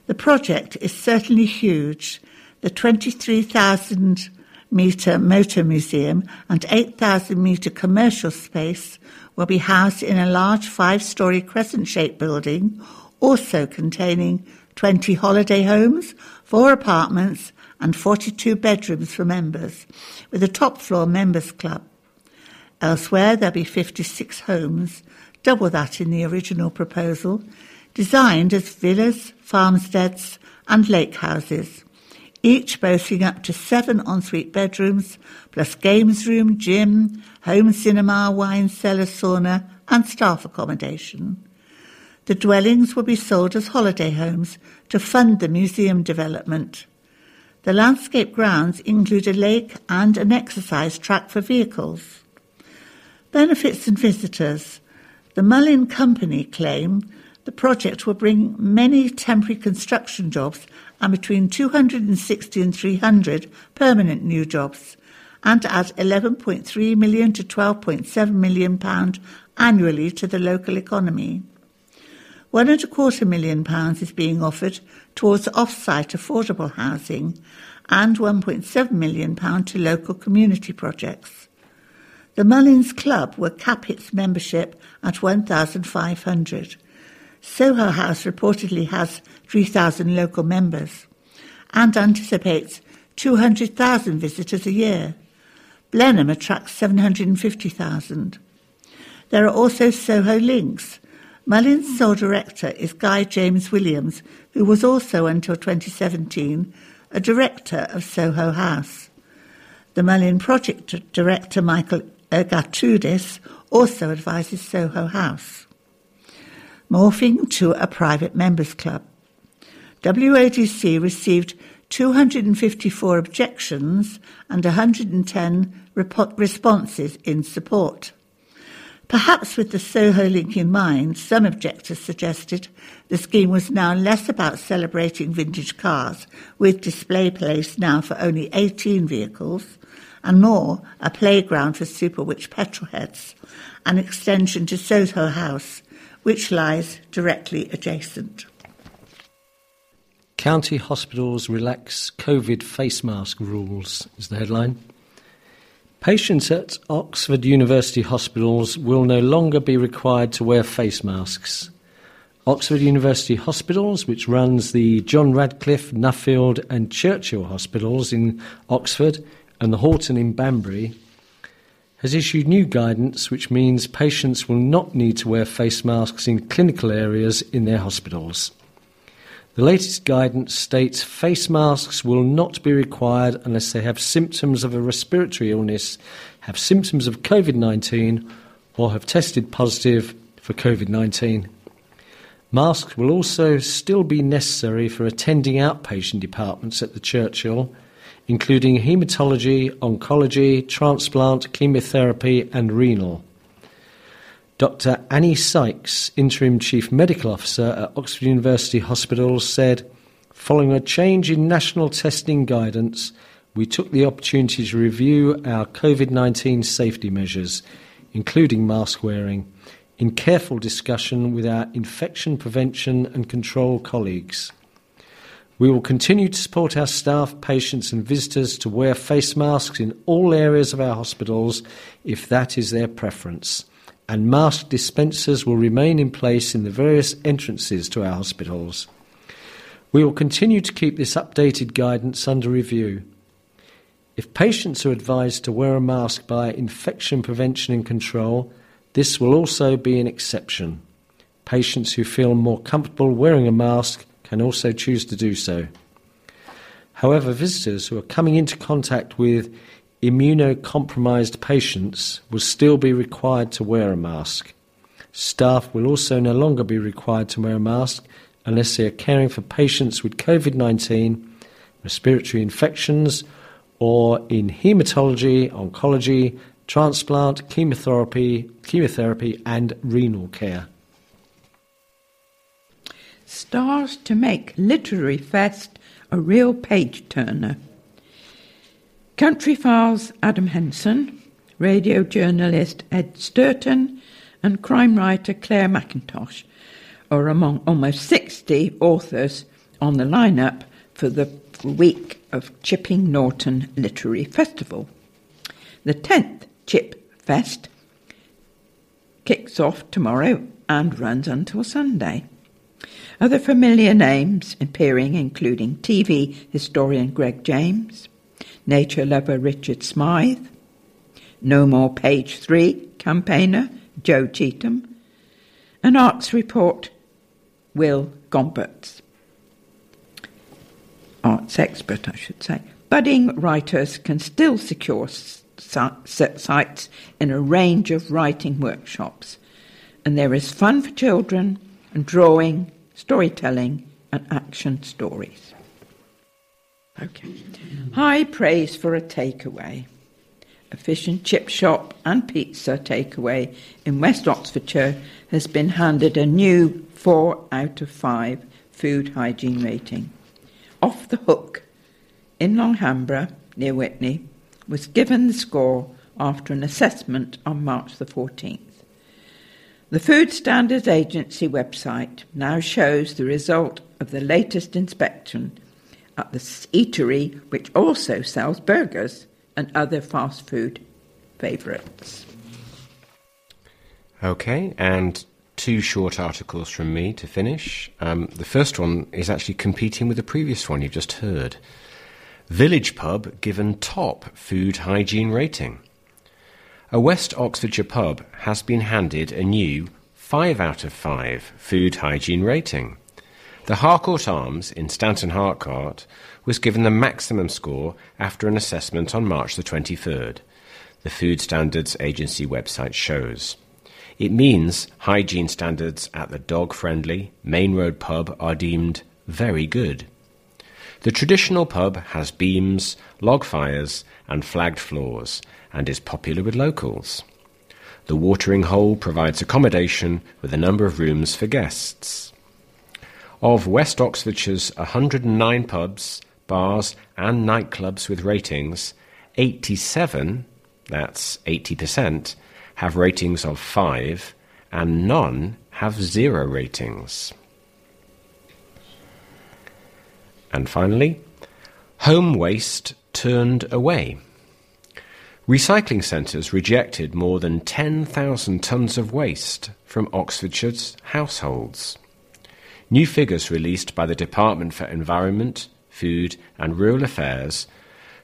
The project is certainly huge. The 23,000 metre motor museum and 8,000 metre commercial space will be housed in a large five story crescent shaped building, also containing 20 holiday homes, four apartments, and 42 bedrooms for members, with a top floor members club. Elsewhere, there'll be 56 homes, double that in the original proposal, designed as villas, farmsteads, and lake houses, each boasting up to seven ensuite bedrooms, plus games room, gym, home cinema, wine cellar, sauna, and staff accommodation. The dwellings will be sold as holiday homes to fund the museum development. The landscape grounds include a lake and an exercise track for vehicles. Benefits and visitors. The Mullin Company claim the project will bring many temporary construction jobs and between 260 and 300 permanent new jobs and to add 11.3 million to 12.7 million pound annually to the local economy. One and a quarter million pounds is being offered towards off-site affordable housing and 1.7 million pound to local community projects. The Mullins Club will cap its membership at 1,500. Soho House reportedly has 3,000 local members and anticipates 200,000 visitors a year. Blenheim attracts 750,000. There are also Soho Links. Mullin's sole director is Guy James Williams, who was also until 2017 a director of Soho House. The Mullin project director Michael Ergatudis also advises Soho House morphing to a private members club. WADC received 254 objections and 110 rep- responses in support. Perhaps with the Soho link in mind, some objectors suggested the scheme was now less about celebrating vintage cars, with display place now for only 18 vehicles, and more a playground for super witch petrolheads, an extension to Soho House, which lies directly adjacent. County hospitals relax COVID face mask rules, is the headline. Patients at Oxford University hospitals will no longer be required to wear face masks. Oxford University Hospitals, which runs the John Radcliffe, Nuffield, and Churchill hospitals in Oxford and the Horton in Banbury, has issued new guidance which means patients will not need to wear face masks in clinical areas in their hospitals. The latest guidance states face masks will not be required unless they have symptoms of a respiratory illness, have symptoms of COVID 19, or have tested positive for COVID 19. Masks will also still be necessary for attending outpatient departments at the Churchill including haematology, oncology, transplant, chemotherapy, and renal. Dr. Annie Sykes, Interim Chief Medical Officer at Oxford University Hospitals, said, Following a change in national testing guidance, we took the opportunity to review our COVID 19 safety measures, including mask wearing, in careful discussion with our infection prevention and control colleagues. We will continue to support our staff, patients, and visitors to wear face masks in all areas of our hospitals if that is their preference. And mask dispensers will remain in place in the various entrances to our hospitals. We will continue to keep this updated guidance under review. If patients are advised to wear a mask by infection prevention and control, this will also be an exception. Patients who feel more comfortable wearing a mask can also choose to do so. However, visitors who are coming into contact with immunocompromised patients will still be required to wear a mask. Staff will also no longer be required to wear a mask unless they are caring for patients with COVID 19, respiratory infections, or in haematology, oncology, transplant, chemotherapy, chemotherapy, and renal care. Stars to make Literary Fest a real page turner. Country Files Adam Henson, radio journalist Ed Stourton, and crime writer Clare Mackintosh are among almost 60 authors on the lineup for the week of Chipping Norton Literary Festival. The 10th Chip Fest kicks off tomorrow and runs until Sunday. Other familiar names appearing including TV historian Greg James, nature lover Richard Smythe, No More Page 3 campaigner Joe Cheetham, and Arts Report Will Gompertz. Arts expert, I should say. Budding writers can still secure sites in a range of writing workshops, and there is fun for children and drawing storytelling, and action stories. Okay. High praise for a takeaway. A fish and chip shop and pizza takeaway in West Oxfordshire has been handed a new 4 out of 5 food hygiene rating. Off the Hook in Long Hanborough, near Witney, was given the score after an assessment on March the 14th. The Food Standards Agency website now shows the result of the latest inspection at the eatery, which also sells burgers and other fast food favourites. Okay, and two short articles from me to finish. Um, the first one is actually competing with the previous one you've just heard. Village Pub given top food hygiene rating. A West Oxfordshire pub has been handed a new 5 out of 5 food hygiene rating. The Harcourt Arms in Stanton Harcourt was given the maximum score after an assessment on March the 23rd, the Food Standards Agency website shows. It means hygiene standards at the dog friendly Main Road pub are deemed very good. The traditional pub has beams, log fires, and flagged floors and is popular with locals. The watering hole provides accommodation with a number of rooms for guests. Of West Oxfordshire's 109 pubs, bars, and nightclubs with ratings, 87, that's 80%, have ratings of 5, and none have 0 ratings. And finally, home waste turned away. Recycling centres rejected more than 10,000 tonnes of waste from Oxfordshire's households. New figures released by the Department for Environment, Food and Rural Affairs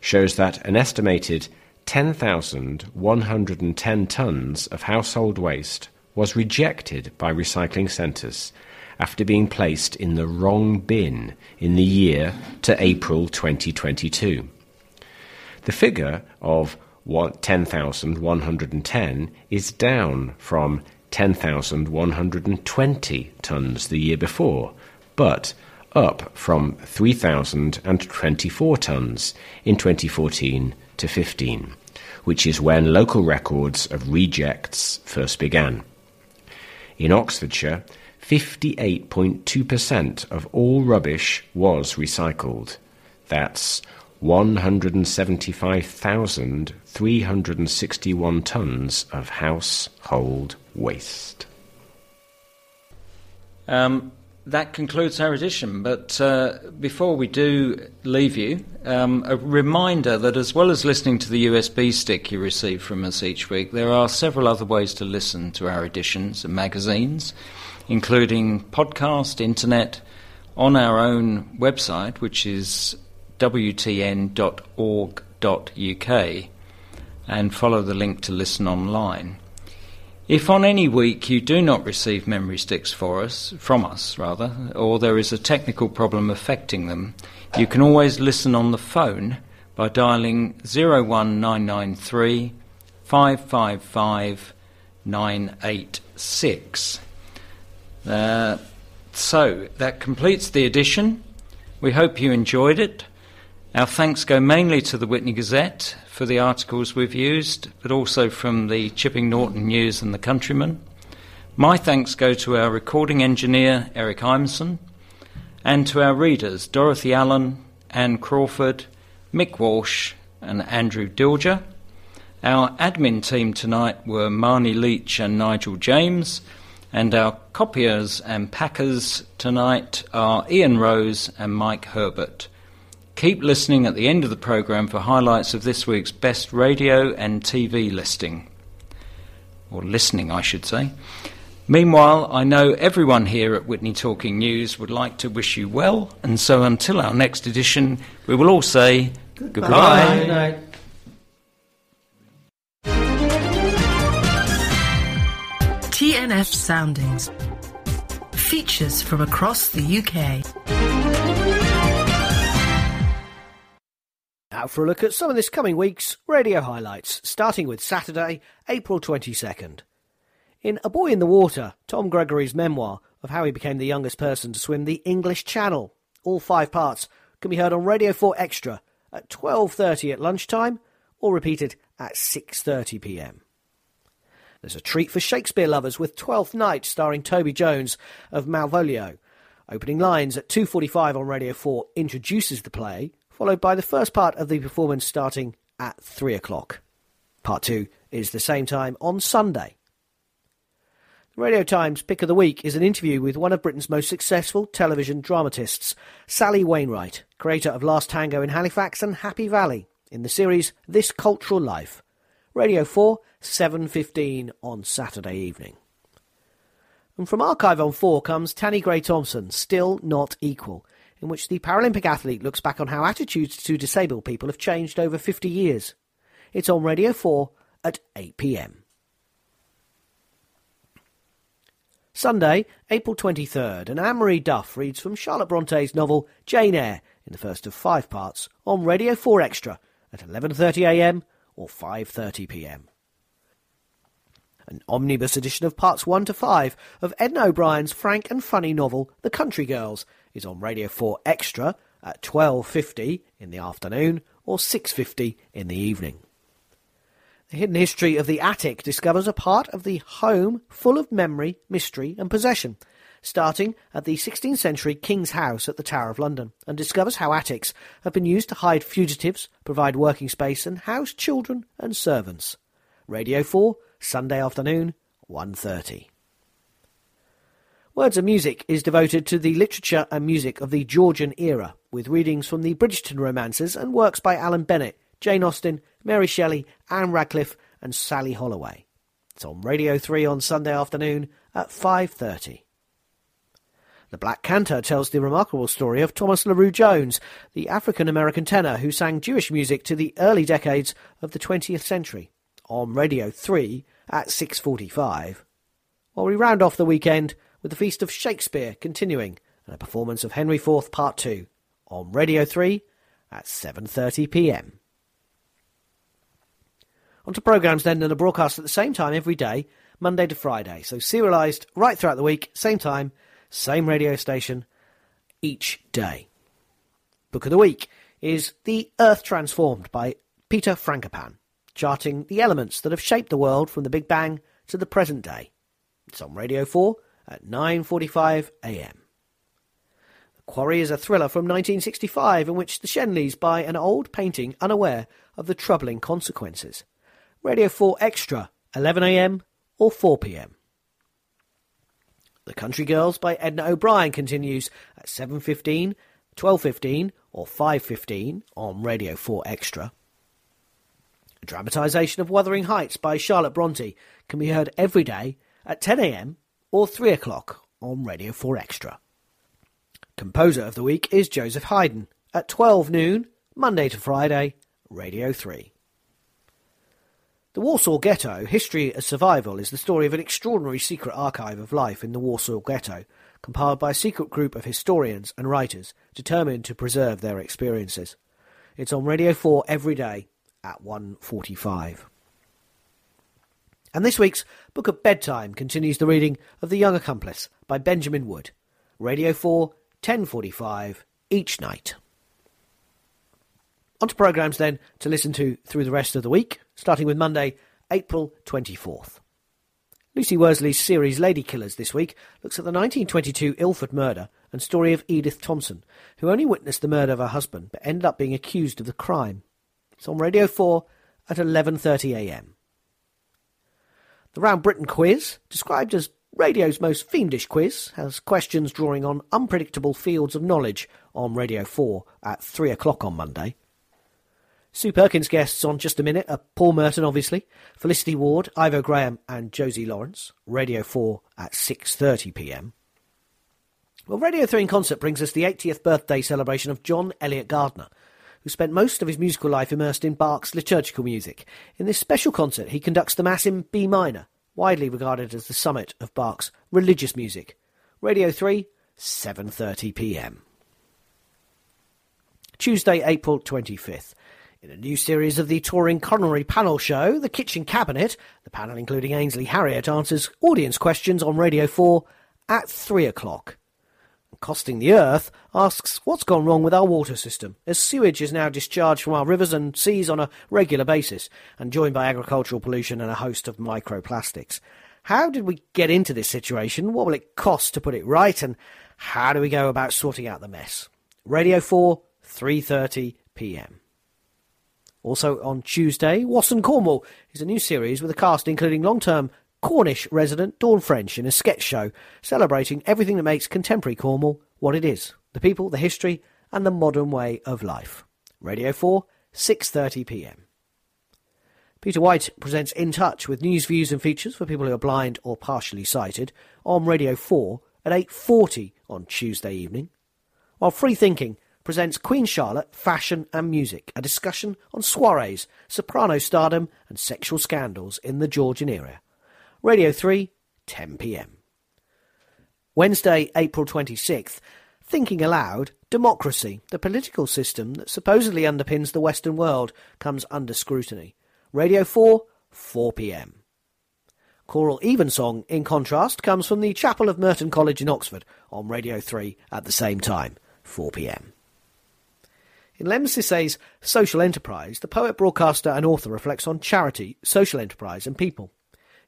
shows that an estimated 10,110 tonnes of household waste was rejected by recycling centres after being placed in the wrong bin in the year to April 2022. The figure of 10,110 is down from 10,120 tonnes the year before, but up from 3,024 tonnes in 2014 to 15, which is when local records of rejects first began. In Oxfordshire, 58.2% of all rubbish was recycled. That's 175,361 tonnes of household waste. Um, that concludes our edition, but uh, before we do leave you, um, a reminder that as well as listening to the USB stick you receive from us each week, there are several other ways to listen to our editions and magazines, including podcast, internet, on our own website, which is wtn.org.uk and follow the link to listen online. If on any week you do not receive memory sticks for us, from us rather, or there is a technical problem affecting them, you can always listen on the phone by dialing 01993 555 986. Uh, so that completes the edition. We hope you enjoyed it. Our thanks go mainly to the Witney Gazette for the articles we've used, but also from the Chipping Norton News and the Countryman. My thanks go to our recording engineer, Eric Imeson, and to our readers, Dorothy Allen, Anne Crawford, Mick Walsh, and Andrew Dilger. Our admin team tonight were Marnie Leach and Nigel James, and our copiers and packers tonight are Ian Rose and Mike Herbert. Keep listening at the end of the programme for highlights of this week's best radio and TV listing. Or listening, I should say. Meanwhile, I know everyone here at Witney Talking News would like to wish you well, and so until our next edition, we will all say goodbye. Good night. TNF Soundings. Features from across the UK. Now for a look at some of this coming week's radio highlights, starting with Saturday, April 22nd. In A Boy in the Water, Tom Gregory's memoir of how he became the youngest person to swim the English Channel. All five parts can be heard on Radio 4 Extra at 12:30 at lunchtime or repeated at 6:30 p.m. There's a treat for Shakespeare lovers with Twelfth Night starring Toby Jones of Malvolio. Opening lines at 2:45 on Radio 4 introduces the play, followed by the first part of the performance starting at 3 o'clock. Part 2 is the same time on Sunday. Radio Times Pick of the Week is an interview with one of Britain's most successful television dramatists, Sally Wainwright, creator of Last Tango in Halifax and Happy Valley, in the series This Cultural Life. Radio 4, 7.15 on Saturday evening. And from Archive on 4 comes Tanni Grey-Thompson, Still Not Equal, in which the Paralympic athlete looks back on how attitudes to disabled people have changed over 50 years. It's on Radio 4 at 8pm. Sunday, April 23rd, and Anne-Marie Duff reads from Charlotte Bronte's novel Jane Eyre in the first of five parts on Radio 4 Extra at 11.30am or 5.30pm. An omnibus edition of parts 1 to 5 of Edna O'Brien's frank and funny novel The Country Girls is on Radio 4 Extra at 12.50 in the afternoon or 6.50 in the evening. The Hidden History of the Attic discovers a part of the home full of memory, mystery, and possession, starting at the 16th century King's House at the Tower of London, and discovers how attics have been used to hide fugitives, provide working space, and house children and servants. Radio 4, Sunday afternoon, 1.30. Words and Music is devoted to the literature and music of the Georgian era, with readings from the Bridgerton romances and works by Alan Bennett, Jane Austen, Mary Shelley, Ann Radcliffe, and Sally Holloway. It's on Radio 3 on Sunday afternoon at 5.30. The Black Cantor tells the remarkable story of Thomas LaRue Jones, the African-American tenor who sang Jewish music to the early decades of the 20th century, on Radio 3 at 6.45, while we round off the weekend with the Feast of Shakespeare continuing and a performance of Henry IV Part 2 on Radio 3 at 7.30pm. On to programmes then that are broadcast at the same time every day, Monday to Friday. So serialised right throughout the week, same time, same radio station, each day. Book of the week is The Earth Transformed by Peter Frankopan, charting the elements that have shaped the world from the Big Bang to the present day. It's on Radio 4 at 9.45 a.m. The Quarry is a thriller from 1965 in which the Shenleys buy an old painting unaware of the troubling consequences. Radio 4 Extra, 11am or 4pm. The Country Girls by Edna O'Brien continues at 7.15, 12.15 or 5.15 on Radio 4 Extra. A dramatisation of Wuthering Heights by Charlotte Bronte can be heard every day at 10am or 3 o'clock on Radio 4 Extra. Composer of the week is Joseph Haydn at 12 noon, Monday to Friday, Radio 3. The Warsaw Ghetto, History as Survival, is the story of an extraordinary secret archive of life in the Warsaw Ghetto, compiled by a secret group of historians and writers determined to preserve their experiences. It's on Radio 4 every day at 1.45. And this week's Book of Bedtime continues the reading of The Young Accomplice by Benjamin Wood. Radio 4, 10.45 each night. On to programmes then to listen to through the rest of the week, starting with Monday, April 24th. Lucy Worsley's series Lady Killers this week looks at the 1922 Ilford murder and story of Edith Thompson, who only witnessed the murder of her husband but ended up being accused of the crime. It's on Radio 4 at 11.30am. The Round Britain quiz, described as radio's most fiendish quiz, has questions drawing on unpredictable fields of knowledge on Radio 4 at 3 o'clock on Monday. Sue Perkins guests on just a minute are Paul Merton, obviously, Felicity Ward, Ivo Graham, and Josie Lawrence. Radio 4 at 6:30 p.m. Well, Radio 3 in concert brings us the 80th birthday celebration of John Eliot Gardiner, who spent most of his musical life immersed in Bach's liturgical music. In this special concert, he conducts the Mass in B minor, widely regarded as the summit of Bach's religious music. Radio 3, 7:30 p.m. Tuesday, April 25th. In a new series of the touring coronary panel show, The Kitchen Cabinet, the panel including Ainsley Harriott answers audience questions on Radio 4 at 3 o'clock. Costing the Earth asks what's gone wrong with our water system, as sewage is now discharged from our rivers and seas on a regular basis, and joined by agricultural pollution and a host of microplastics. How did we get into this situation? What will it cost to put it right? And how do we go about sorting out the mess? Radio 4, 3.30 p.m. Also on Tuesday, Wasson Cornwall is a new series with a cast including long-term Cornish resident Dawn French in a sketch show celebrating everything that makes contemporary Cornwall what it is, the people, the history, and the modern way of life. Radio 4, 6:30 p.m. Peter White presents In Touch with news, views and features for people who are blind or partially sighted on Radio 4 at 8:40 on Tuesday evening. While Free Thinking presents Queen Charlotte, Fashion and Music, a discussion on soirees, soprano stardom and sexual scandals in the Georgian era. Radio 3, 10 pm. Wednesday, April 26th, Thinking Aloud, Democracy, the political system that supposedly underpins the Western world, comes under scrutiny. Radio 4, 4 pm. Choral Evensong, in contrast, comes from the Chapel of Merton College in Oxford on Radio 3 at the same time, 4 pm. In Lemn Sissay's Social Enterprise, the poet, broadcaster, and author reflects on charity, social enterprise, and people.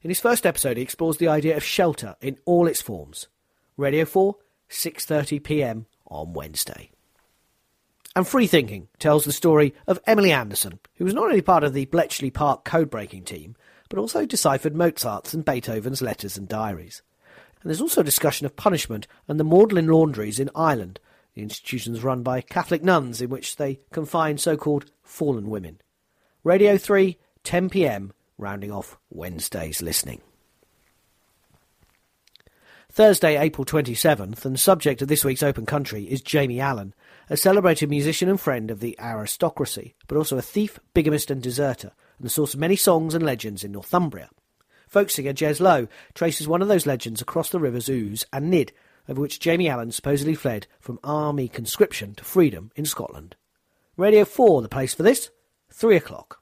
In his first episode, he explores the idea of shelter in all its forms. Radio 4, 6:30 p.m. on Wednesday. And Free Thinking tells the story of Emily Anderson, who was not only part of the Bletchley Park code-breaking team, but also deciphered Mozart's and Beethoven's letters and diaries. And there's also a discussion of punishment and the Magdalen laundries in Ireland, the institutions run by Catholic nuns in which they confine so-called fallen women. Radio 3, 10 p.m., rounding off Wednesday's listening. Thursday, April 27th, and subject of this week's Open Country is Jamie Allan, a celebrated musician and friend of the aristocracy, but also a thief, bigamist, and deserter, and the source of many songs and legends in Northumbria. Folk singer Jez Lowe traces one of those legends across the rivers Ouse and Nidd, over which Jamie Allan supposedly fled from army conscription to freedom in Scotland. Radio 4, the place for this, 3 o'clock.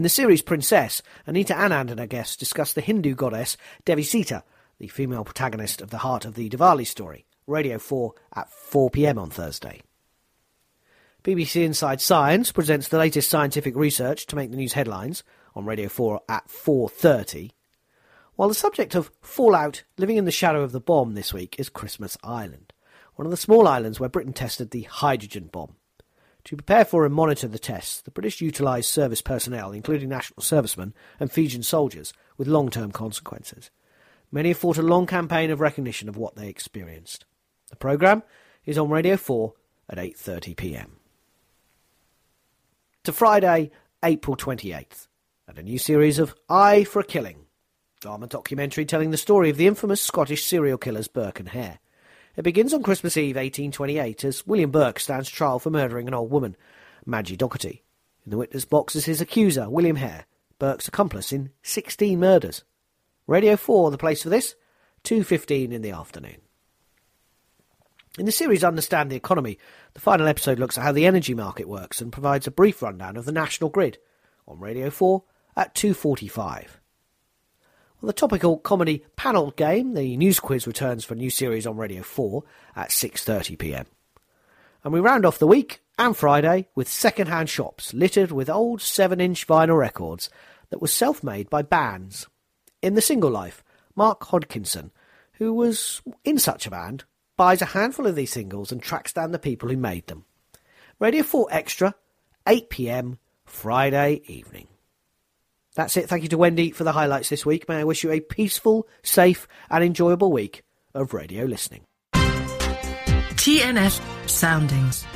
In the series Princess, Anita Anand and her guests discuss the Hindu goddess Devi Sita, the female protagonist of the heart of the Diwali story. Radio 4 at 4pm on Thursday. BBC Inside Science presents the latest scientific research to make the news headlines on Radio 4 at 4.30. While the subject of fallout living in the shadow of the bomb this week is Christmas Island, one of the small islands where Britain tested the hydrogen bomb. To prepare for and monitor the tests, the British utilised service personnel, including national servicemen and Fijian soldiers, with long-term consequences. Many have fought a long campaign of recognition of what they experienced. The programme is on Radio 4 at 8.30pm. To Friday, April 28th, and a new series of Eye for a Killing, drama documentary telling the story of the infamous Scottish serial killers Burke and Hare. It begins on Christmas Eve 1828 as William Burke stands trial for murdering an old woman, Madgie Docherty. In the witness box is his accuser, William Hare, Burke's accomplice in 16 murders. Radio 4, the place for this, 2.15 in the afternoon. In the series Understand the Economy, the final episode looks at how the energy market works and provides a brief rundown of the national grid on Radio 4 at 2.45. The topical comedy panel game, the news quiz returns for a new series on Radio 4 at 6.30pm. And we round off the week and Friday with second-hand shops littered with old 7-inch vinyl records that were self-made by bands. In The Single Life, Mark Hodkinson, who was in such a band, buys a handful of these singles and tracks down the people who made them. Radio 4 Extra, 8pm, Friday evening. That's it. Thank you to Wendy for the highlights this week. May I wish you a peaceful, safe, and enjoyable week of radio listening. TNF Soundings.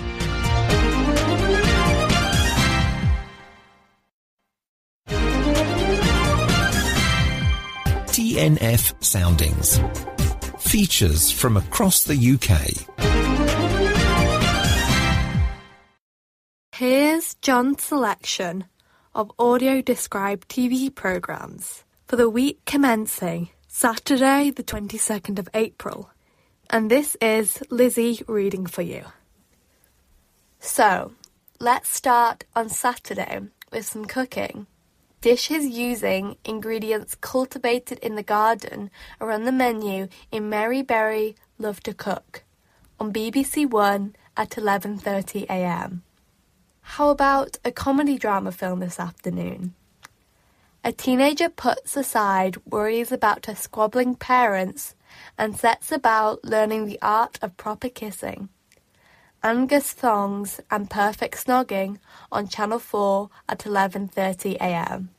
TNF Soundings. Features from across the UK. Here's John's selection of audio described TV programmes for the week commencing Saturday, the 22nd of April. And this is Lizzie reading for you. So, let's start on Saturday with some cooking. Dishes using ingredients cultivated in the garden are on the menu in Mary Berry Love to Cook on BBC One at 11:30 a.m. How about a comedy drama film this afternoon? A teenager puts aside worries about her squabbling parents and sets about learning the art of proper kissing. Angus Thongs and Perfect Snogging on Channel 4 at 11:30 a.m.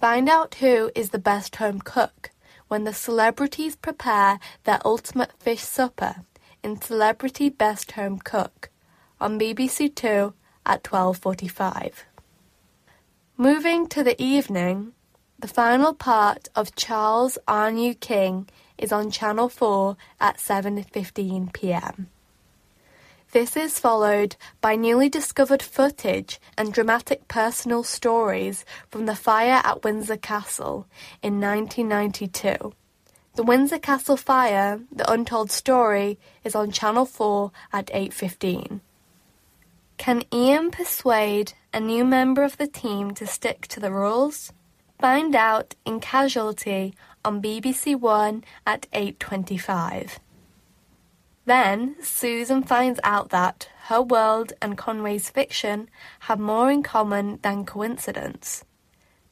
Find out who is the best home cook when the celebrities prepare their ultimate fish supper in Celebrity Best Home Cook on BBC 2 at 12:45. Moving to the evening, the final part of Charles Arnew King is on Channel 4 at 7:15 p.m. This is followed by newly discovered footage and dramatic personal stories from the fire at Windsor Castle in 1992. The Windsor Castle fire, The Untold Story, is on Channel 4 at 8:15. Can Ian persuade a new member of the team to stick to the rules? Find out in Casualty on BBC One at 8:25. Then Susan finds out that her world and Conway's fiction have more in common than coincidence.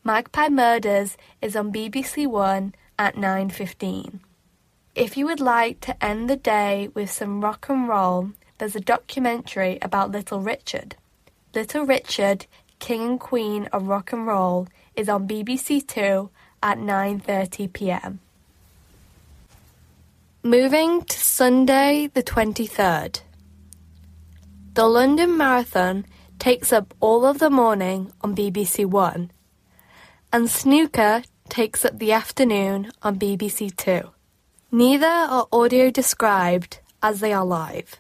Magpie Murders is on BBC One at 9:15. If you would like to end the day with some rock and roll, there's a documentary about Little Richard. Little Richard, King and Queen of Rock and Roll is on BBC Two at 9:30 p.m. Moving to Sunday the 23rd. The London Marathon takes up all of the morning on BBC One, and snooker takes up the afternoon on BBC Two. Neither are audio described as they are live.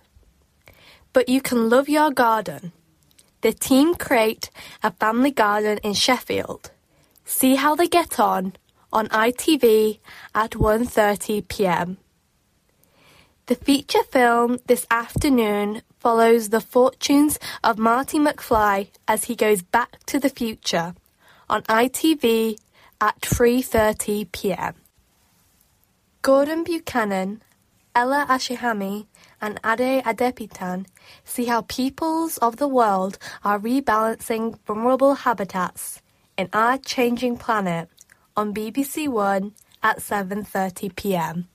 But you can love your garden. The team create a family garden in Sheffield. See how they get on on ITV at 1:30 p.m. The feature film this afternoon follows the fortunes of Marty McFly as he goes back to the future on ITV at 3:30 p.m. Gordon Buchanan, Ella Al-Shamahi, and Ade Adepitan see how peoples of the world are rebalancing vulnerable habitats in our changing planet on BBC One at 7:30 p.m.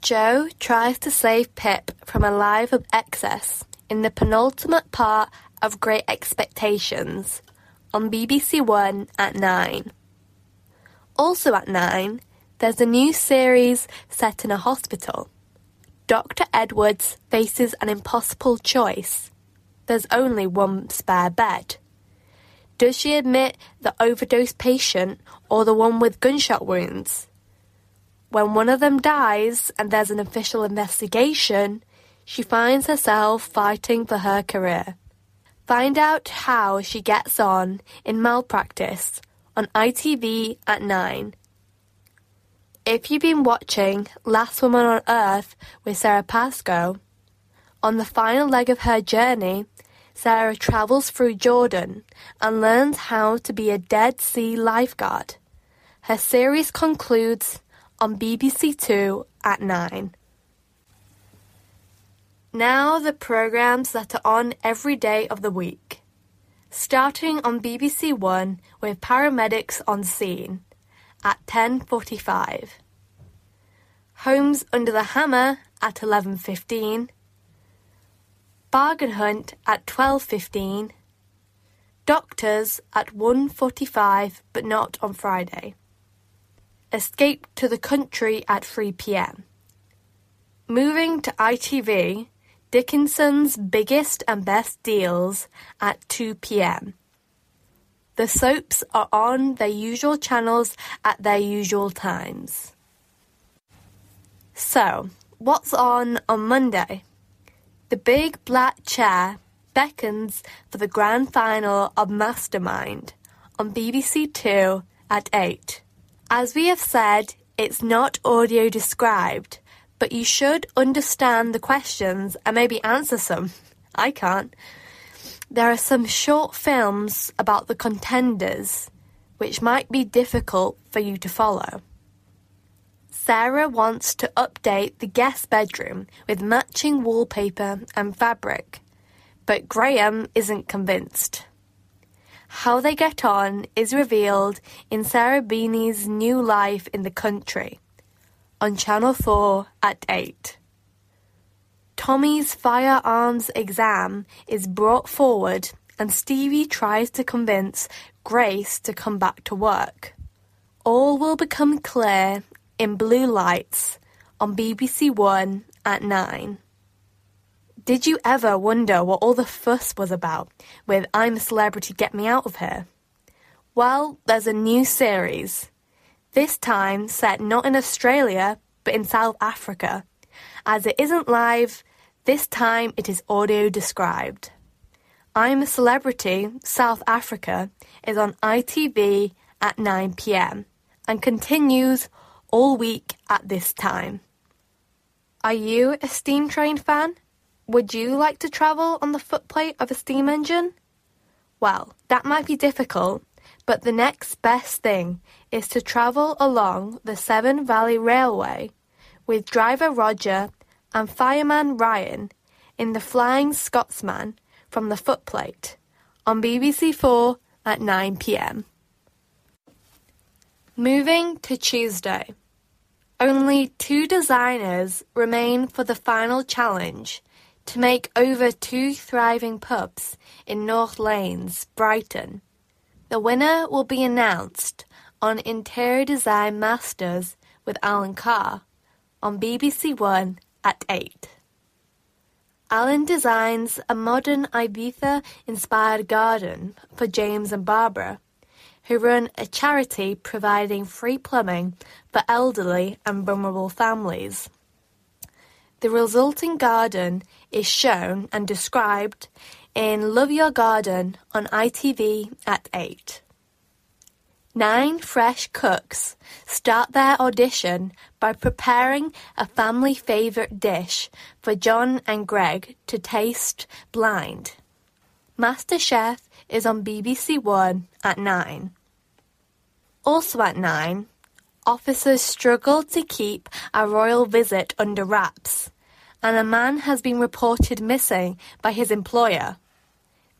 Joe tries to save Pip from a life of excess in the penultimate part of Great Expectations on BBC One at 9. Also at 9, there's a new series set in a hospital. Dr. Edwards faces an impossible choice. There's only one spare bed. Does she admit the overdose patient or the one with gunshot wounds? When one of them dies and there's an official investigation, she finds herself fighting for her career. Find out how she gets on in malpractice on ITV at 9. If you've been watching Last Woman on Earth with Sara Pascoe, on the final leg of her journey, Sarah travels through Jordan and learns how to be a Dead Sea lifeguard. Her series concludes on BBC Two at 9. Now the programmes that are on every day of the week. Starting on BBC One with paramedics on scene at 10:45. Homes under the hammer at 11:15. Bargain hunt at 12:15. Doctors at 1:45 but not on Friday. Escape to the Country at 3 pm. Moving to ITV, Dickinson's Biggest and Best Deals at 2 pm. The soaps are on their usual channels at their usual times. So, what's on on Monday? The big black chair beckons for the grand final of Mastermind on BBC Two at 8. As we have said, it's not audio described, but you should understand the questions and maybe answer some. I can't. There are some short films about the contenders, which might be difficult for you to follow. Sarah wants to update the guest bedroom with matching wallpaper and fabric, but Graham isn't convinced. How they get on is revealed in Sarah Beeny's new life in the country on Channel 4 at 8. Tommy's firearms exam is brought forward and Stevie tries to convince Grace to come back to work. All will become clear in Blue Lights on BBC One at 9. Did you ever wonder what all the fuss was about with I'm a Celebrity Get Me Out of Here? Well, there's a new series. This time set not in Australia, but in South Africa. As it isn't live, this time it is audio described. I'm a Celebrity South Africa is on ITV at 9 pm and continues all week at this time. Are you a steam train fan? Would you like to travel on the footplate of a steam engine? Well, that might be difficult, but the next best thing is to travel along the Severn Valley Railway with driver Roger and fireman Ryan in the Flying Scotsman from the footplate on BBC Four at 9 pm. Moving to Tuesday. Only two designers remain for the final challenge to make over two thriving pubs in North Lanes, Brighton. The winner will be announced on Interior Design Masters with Alan Carr on BBC One at 8. Alan designs a modern Ibiza inspired garden for James and Barbara, who run a charity providing free plumbing for elderly and vulnerable families. The resulting garden is shown and described in Love Your Garden on ITV at 8. Nine fresh cooks start their audition by preparing a family favourite dish for John and Greg to taste blind. MasterChef is on BBC One at 9. Also at 9, officers struggle to keep a royal visit under wraps, and a man has been reported missing by his employer.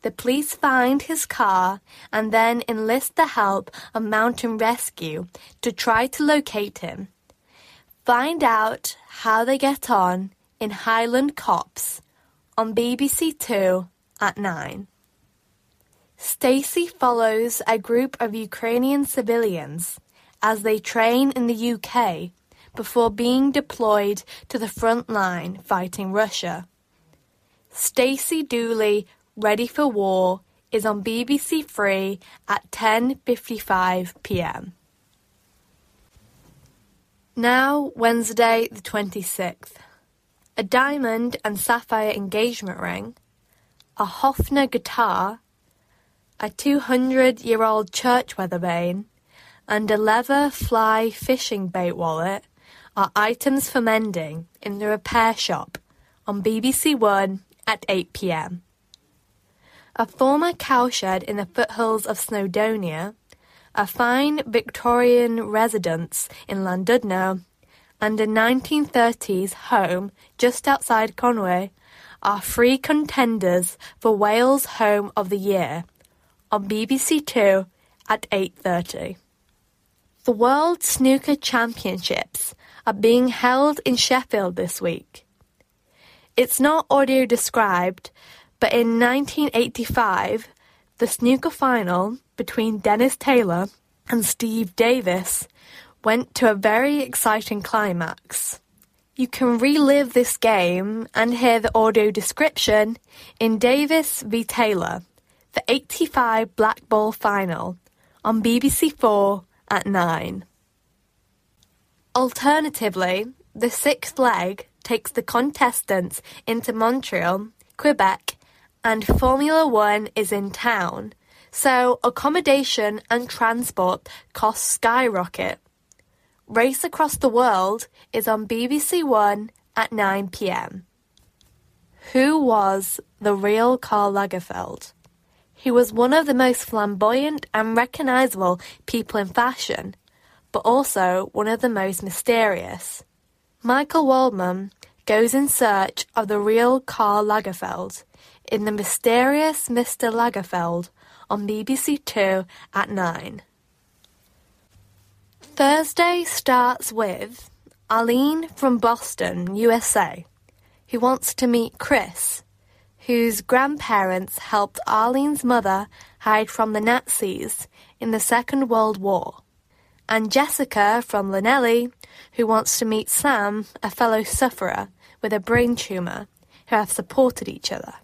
The police find his car and then enlist the help of Mountain Rescue to try to locate him. Find out how they get on in Highland Cops on BBC Two at 9. Stacey follows a group of Ukrainian civilians as they train in the UK before being deployed to the front line fighting Russia. Stacey Dooley Ready for War is on BBC Three at 10:55 p.m. Now, Wednesday, the 26th. A diamond and sapphire engagement ring, a Hofner guitar, a 200 year old church weather vane, and a leather fly fishing bait wallet are items for mending in the repair shop on BBC One at 8 pm. A former cowshed in the foothills of Snowdonia, a fine Victorian residence in Llandudno, and a 1930s home just outside Conway are three contenders for Wales Home of the Year on BBC Two at 8:30. The World Snooker Championships are being held in Sheffield this week. It's not audio described, but in 1985, the snooker final between Dennis Taylor and Steve Davis went to a very exciting climax. You can relive this game and hear the audio description in Davis v Taylor, the 85 Black Ball final on BBC 4 at 9. Alternatively, the sixth leg takes the contestants into Montreal, Quebec, and Formula One is in town, so accommodation and transport costs skyrocket. Race Across the World is on BBC One at 9 pm. Who was the real Karl Lagerfeld? He was one of the most flamboyant and recognisable people in fashion, but also one of the most mysterious. Michael Waldman goes in search of the real Karl Lagerfeld in The Mysterious Mr. Lagerfeld on BBC Two at 9. Thursday starts with Arlene from Boston, USA, who wants to meet Chris, whose grandparents helped Arlene's mother hide from the Nazis in the Second World War, and Jessica from Llanelli, who wants to meet Sam, a fellow sufferer with a brain tumour, who have supported each other.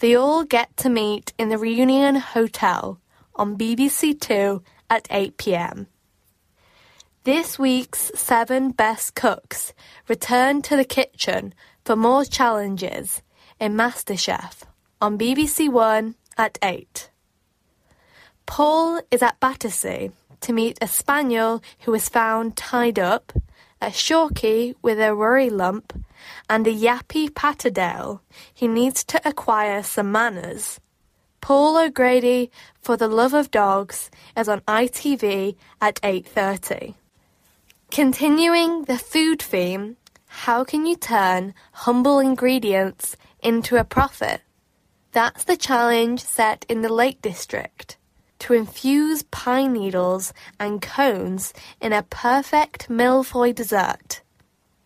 They all get to meet in the Reunion Hotel on BBC Two at 8 pm. This week's seven best cooks return to the kitchen for more challenges in MasterChef on BBC One at 8. Paul is at Battersea to meet a spaniel who was found tied up, a Shorkie with a worry lump, and a yappy Patterdale he needs to acquire some manners. Paul O'Grady for the Love of Dogs is on ITV at 8:30. Continuing the food theme, how can you turn humble ingredients into a profit? That's the challenge set in the Lake District. To infuse pine needles and cones in a perfect mille-feuille dessert.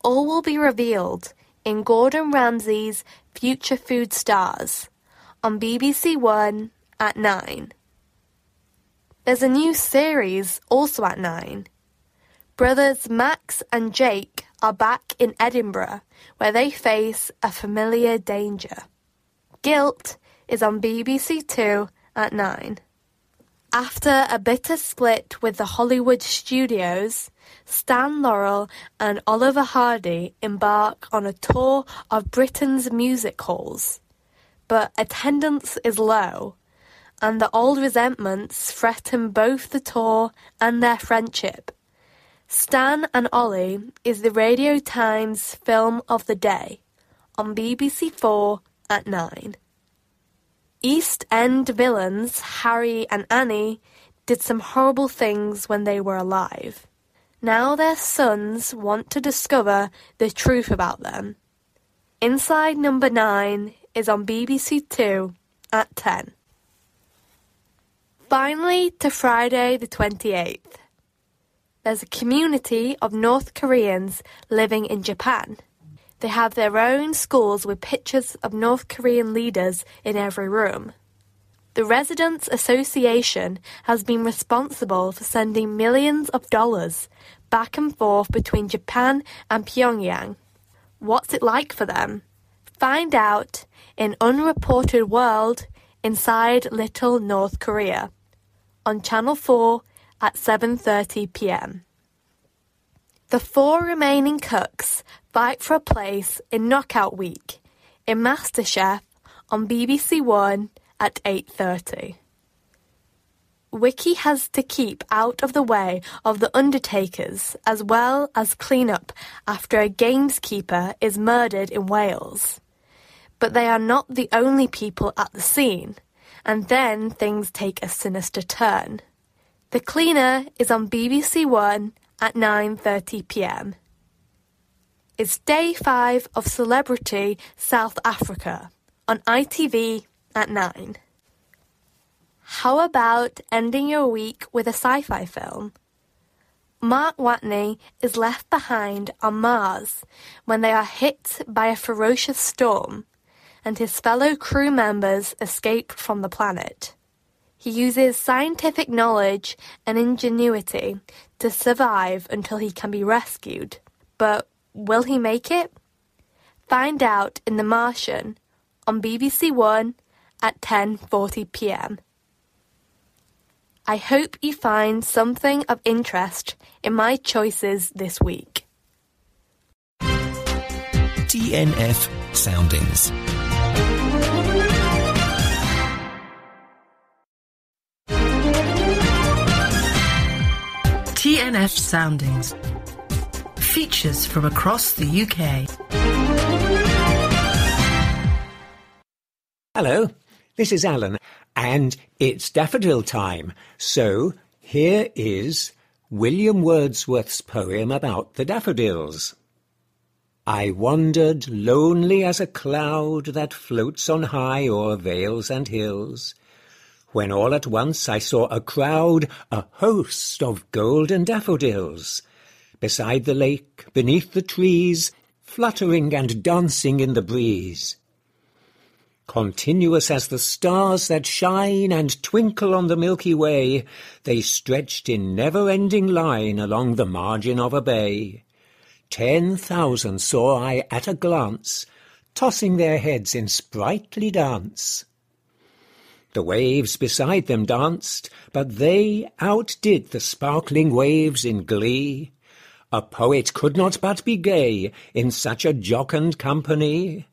All will be revealed in Gordon Ramsay's Future Food Stars on BBC One at 9. There's a new series also at 9. Brothers Max and Jake are back in Edinburgh where they face a familiar danger. Guilt is on BBC Two at 9. After a bitter split with the Hollywood studios, Stan Laurel and Oliver Hardy embark on a tour of Britain's music halls. But attendance is low, and the old resentments threaten both the tour and their friendship. Stan and Ollie is the Radio Times film of the day on BBC Four at 9. East End villains Harry and Annie did some horrible things when they were alive. Now their sons want to discover the truth about them. Inside Number 9 is on BBC Two at 10. Finally, to Friday the 28th. There's a community of North Koreans living in Japan. They have their own schools with pictures of North Korean leaders in every room. The Residents Association has been responsible for sending millions of dollars back and forth between Japan and Pyongyang. What's it like for them? Find out in Unreported World Inside Little North Korea on Channel 4 at 7:30 p.m. The four remaining cooks fight for a place in Knockout Week in MasterChef on BBC One at 8:30. Wicky has to keep out of the way of the Undertakers as well as clean up after a gameskeeper is murdered in Wales. But they are not the only people at the scene, and then things take a sinister turn. The Cleaner is on BBC One at 9:30 p.m. It's day 5 of Celebrity South Africa on ITV at 9. How about ending your week with a sci-fi film? Mark Watney is left behind on Mars when they are hit by a ferocious storm and his fellow crew members escape from the planet. He uses scientific knowledge and ingenuity to survive until he can be rescued. But will he make it? Find out in The Martian on BBC One at 10:40 p.m. I hope you find something of interest in my choices this week. TNF Soundings. TNF Soundings. Features from across the UK. Hello, this is Alan, and it's daffodil time. So here is William Wordsworth's poem about the daffodils. I wandered lonely as a cloud that floats on high o'er vales and hills, when all at once I saw a crowd, a host of golden daffodils, beside the lake, beneath the trees, fluttering and dancing in the breeze. Continuous as the stars that shine and twinkle on the Milky Way, they stretched in never-ending line along the margin of a bay. Ten thousand saw I at a glance, tossing their heads in sprightly dance. The waves beside them danced, but they outdid the sparkling waves in glee. A poet could not but be gay in such a jocund company.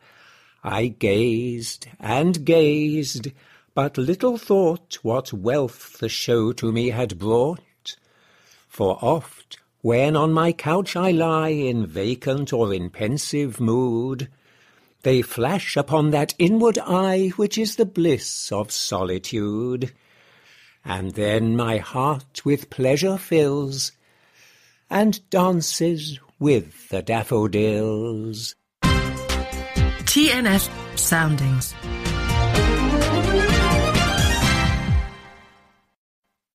I gazed and gazed, but little thought what wealth the show to me had brought. For oft, when on my couch I lie in vacant or in pensive mood, they flash upon that inward eye which is the bliss of solitude. And then my heart with pleasure fills, and dances with the daffodils. TNF Soundings.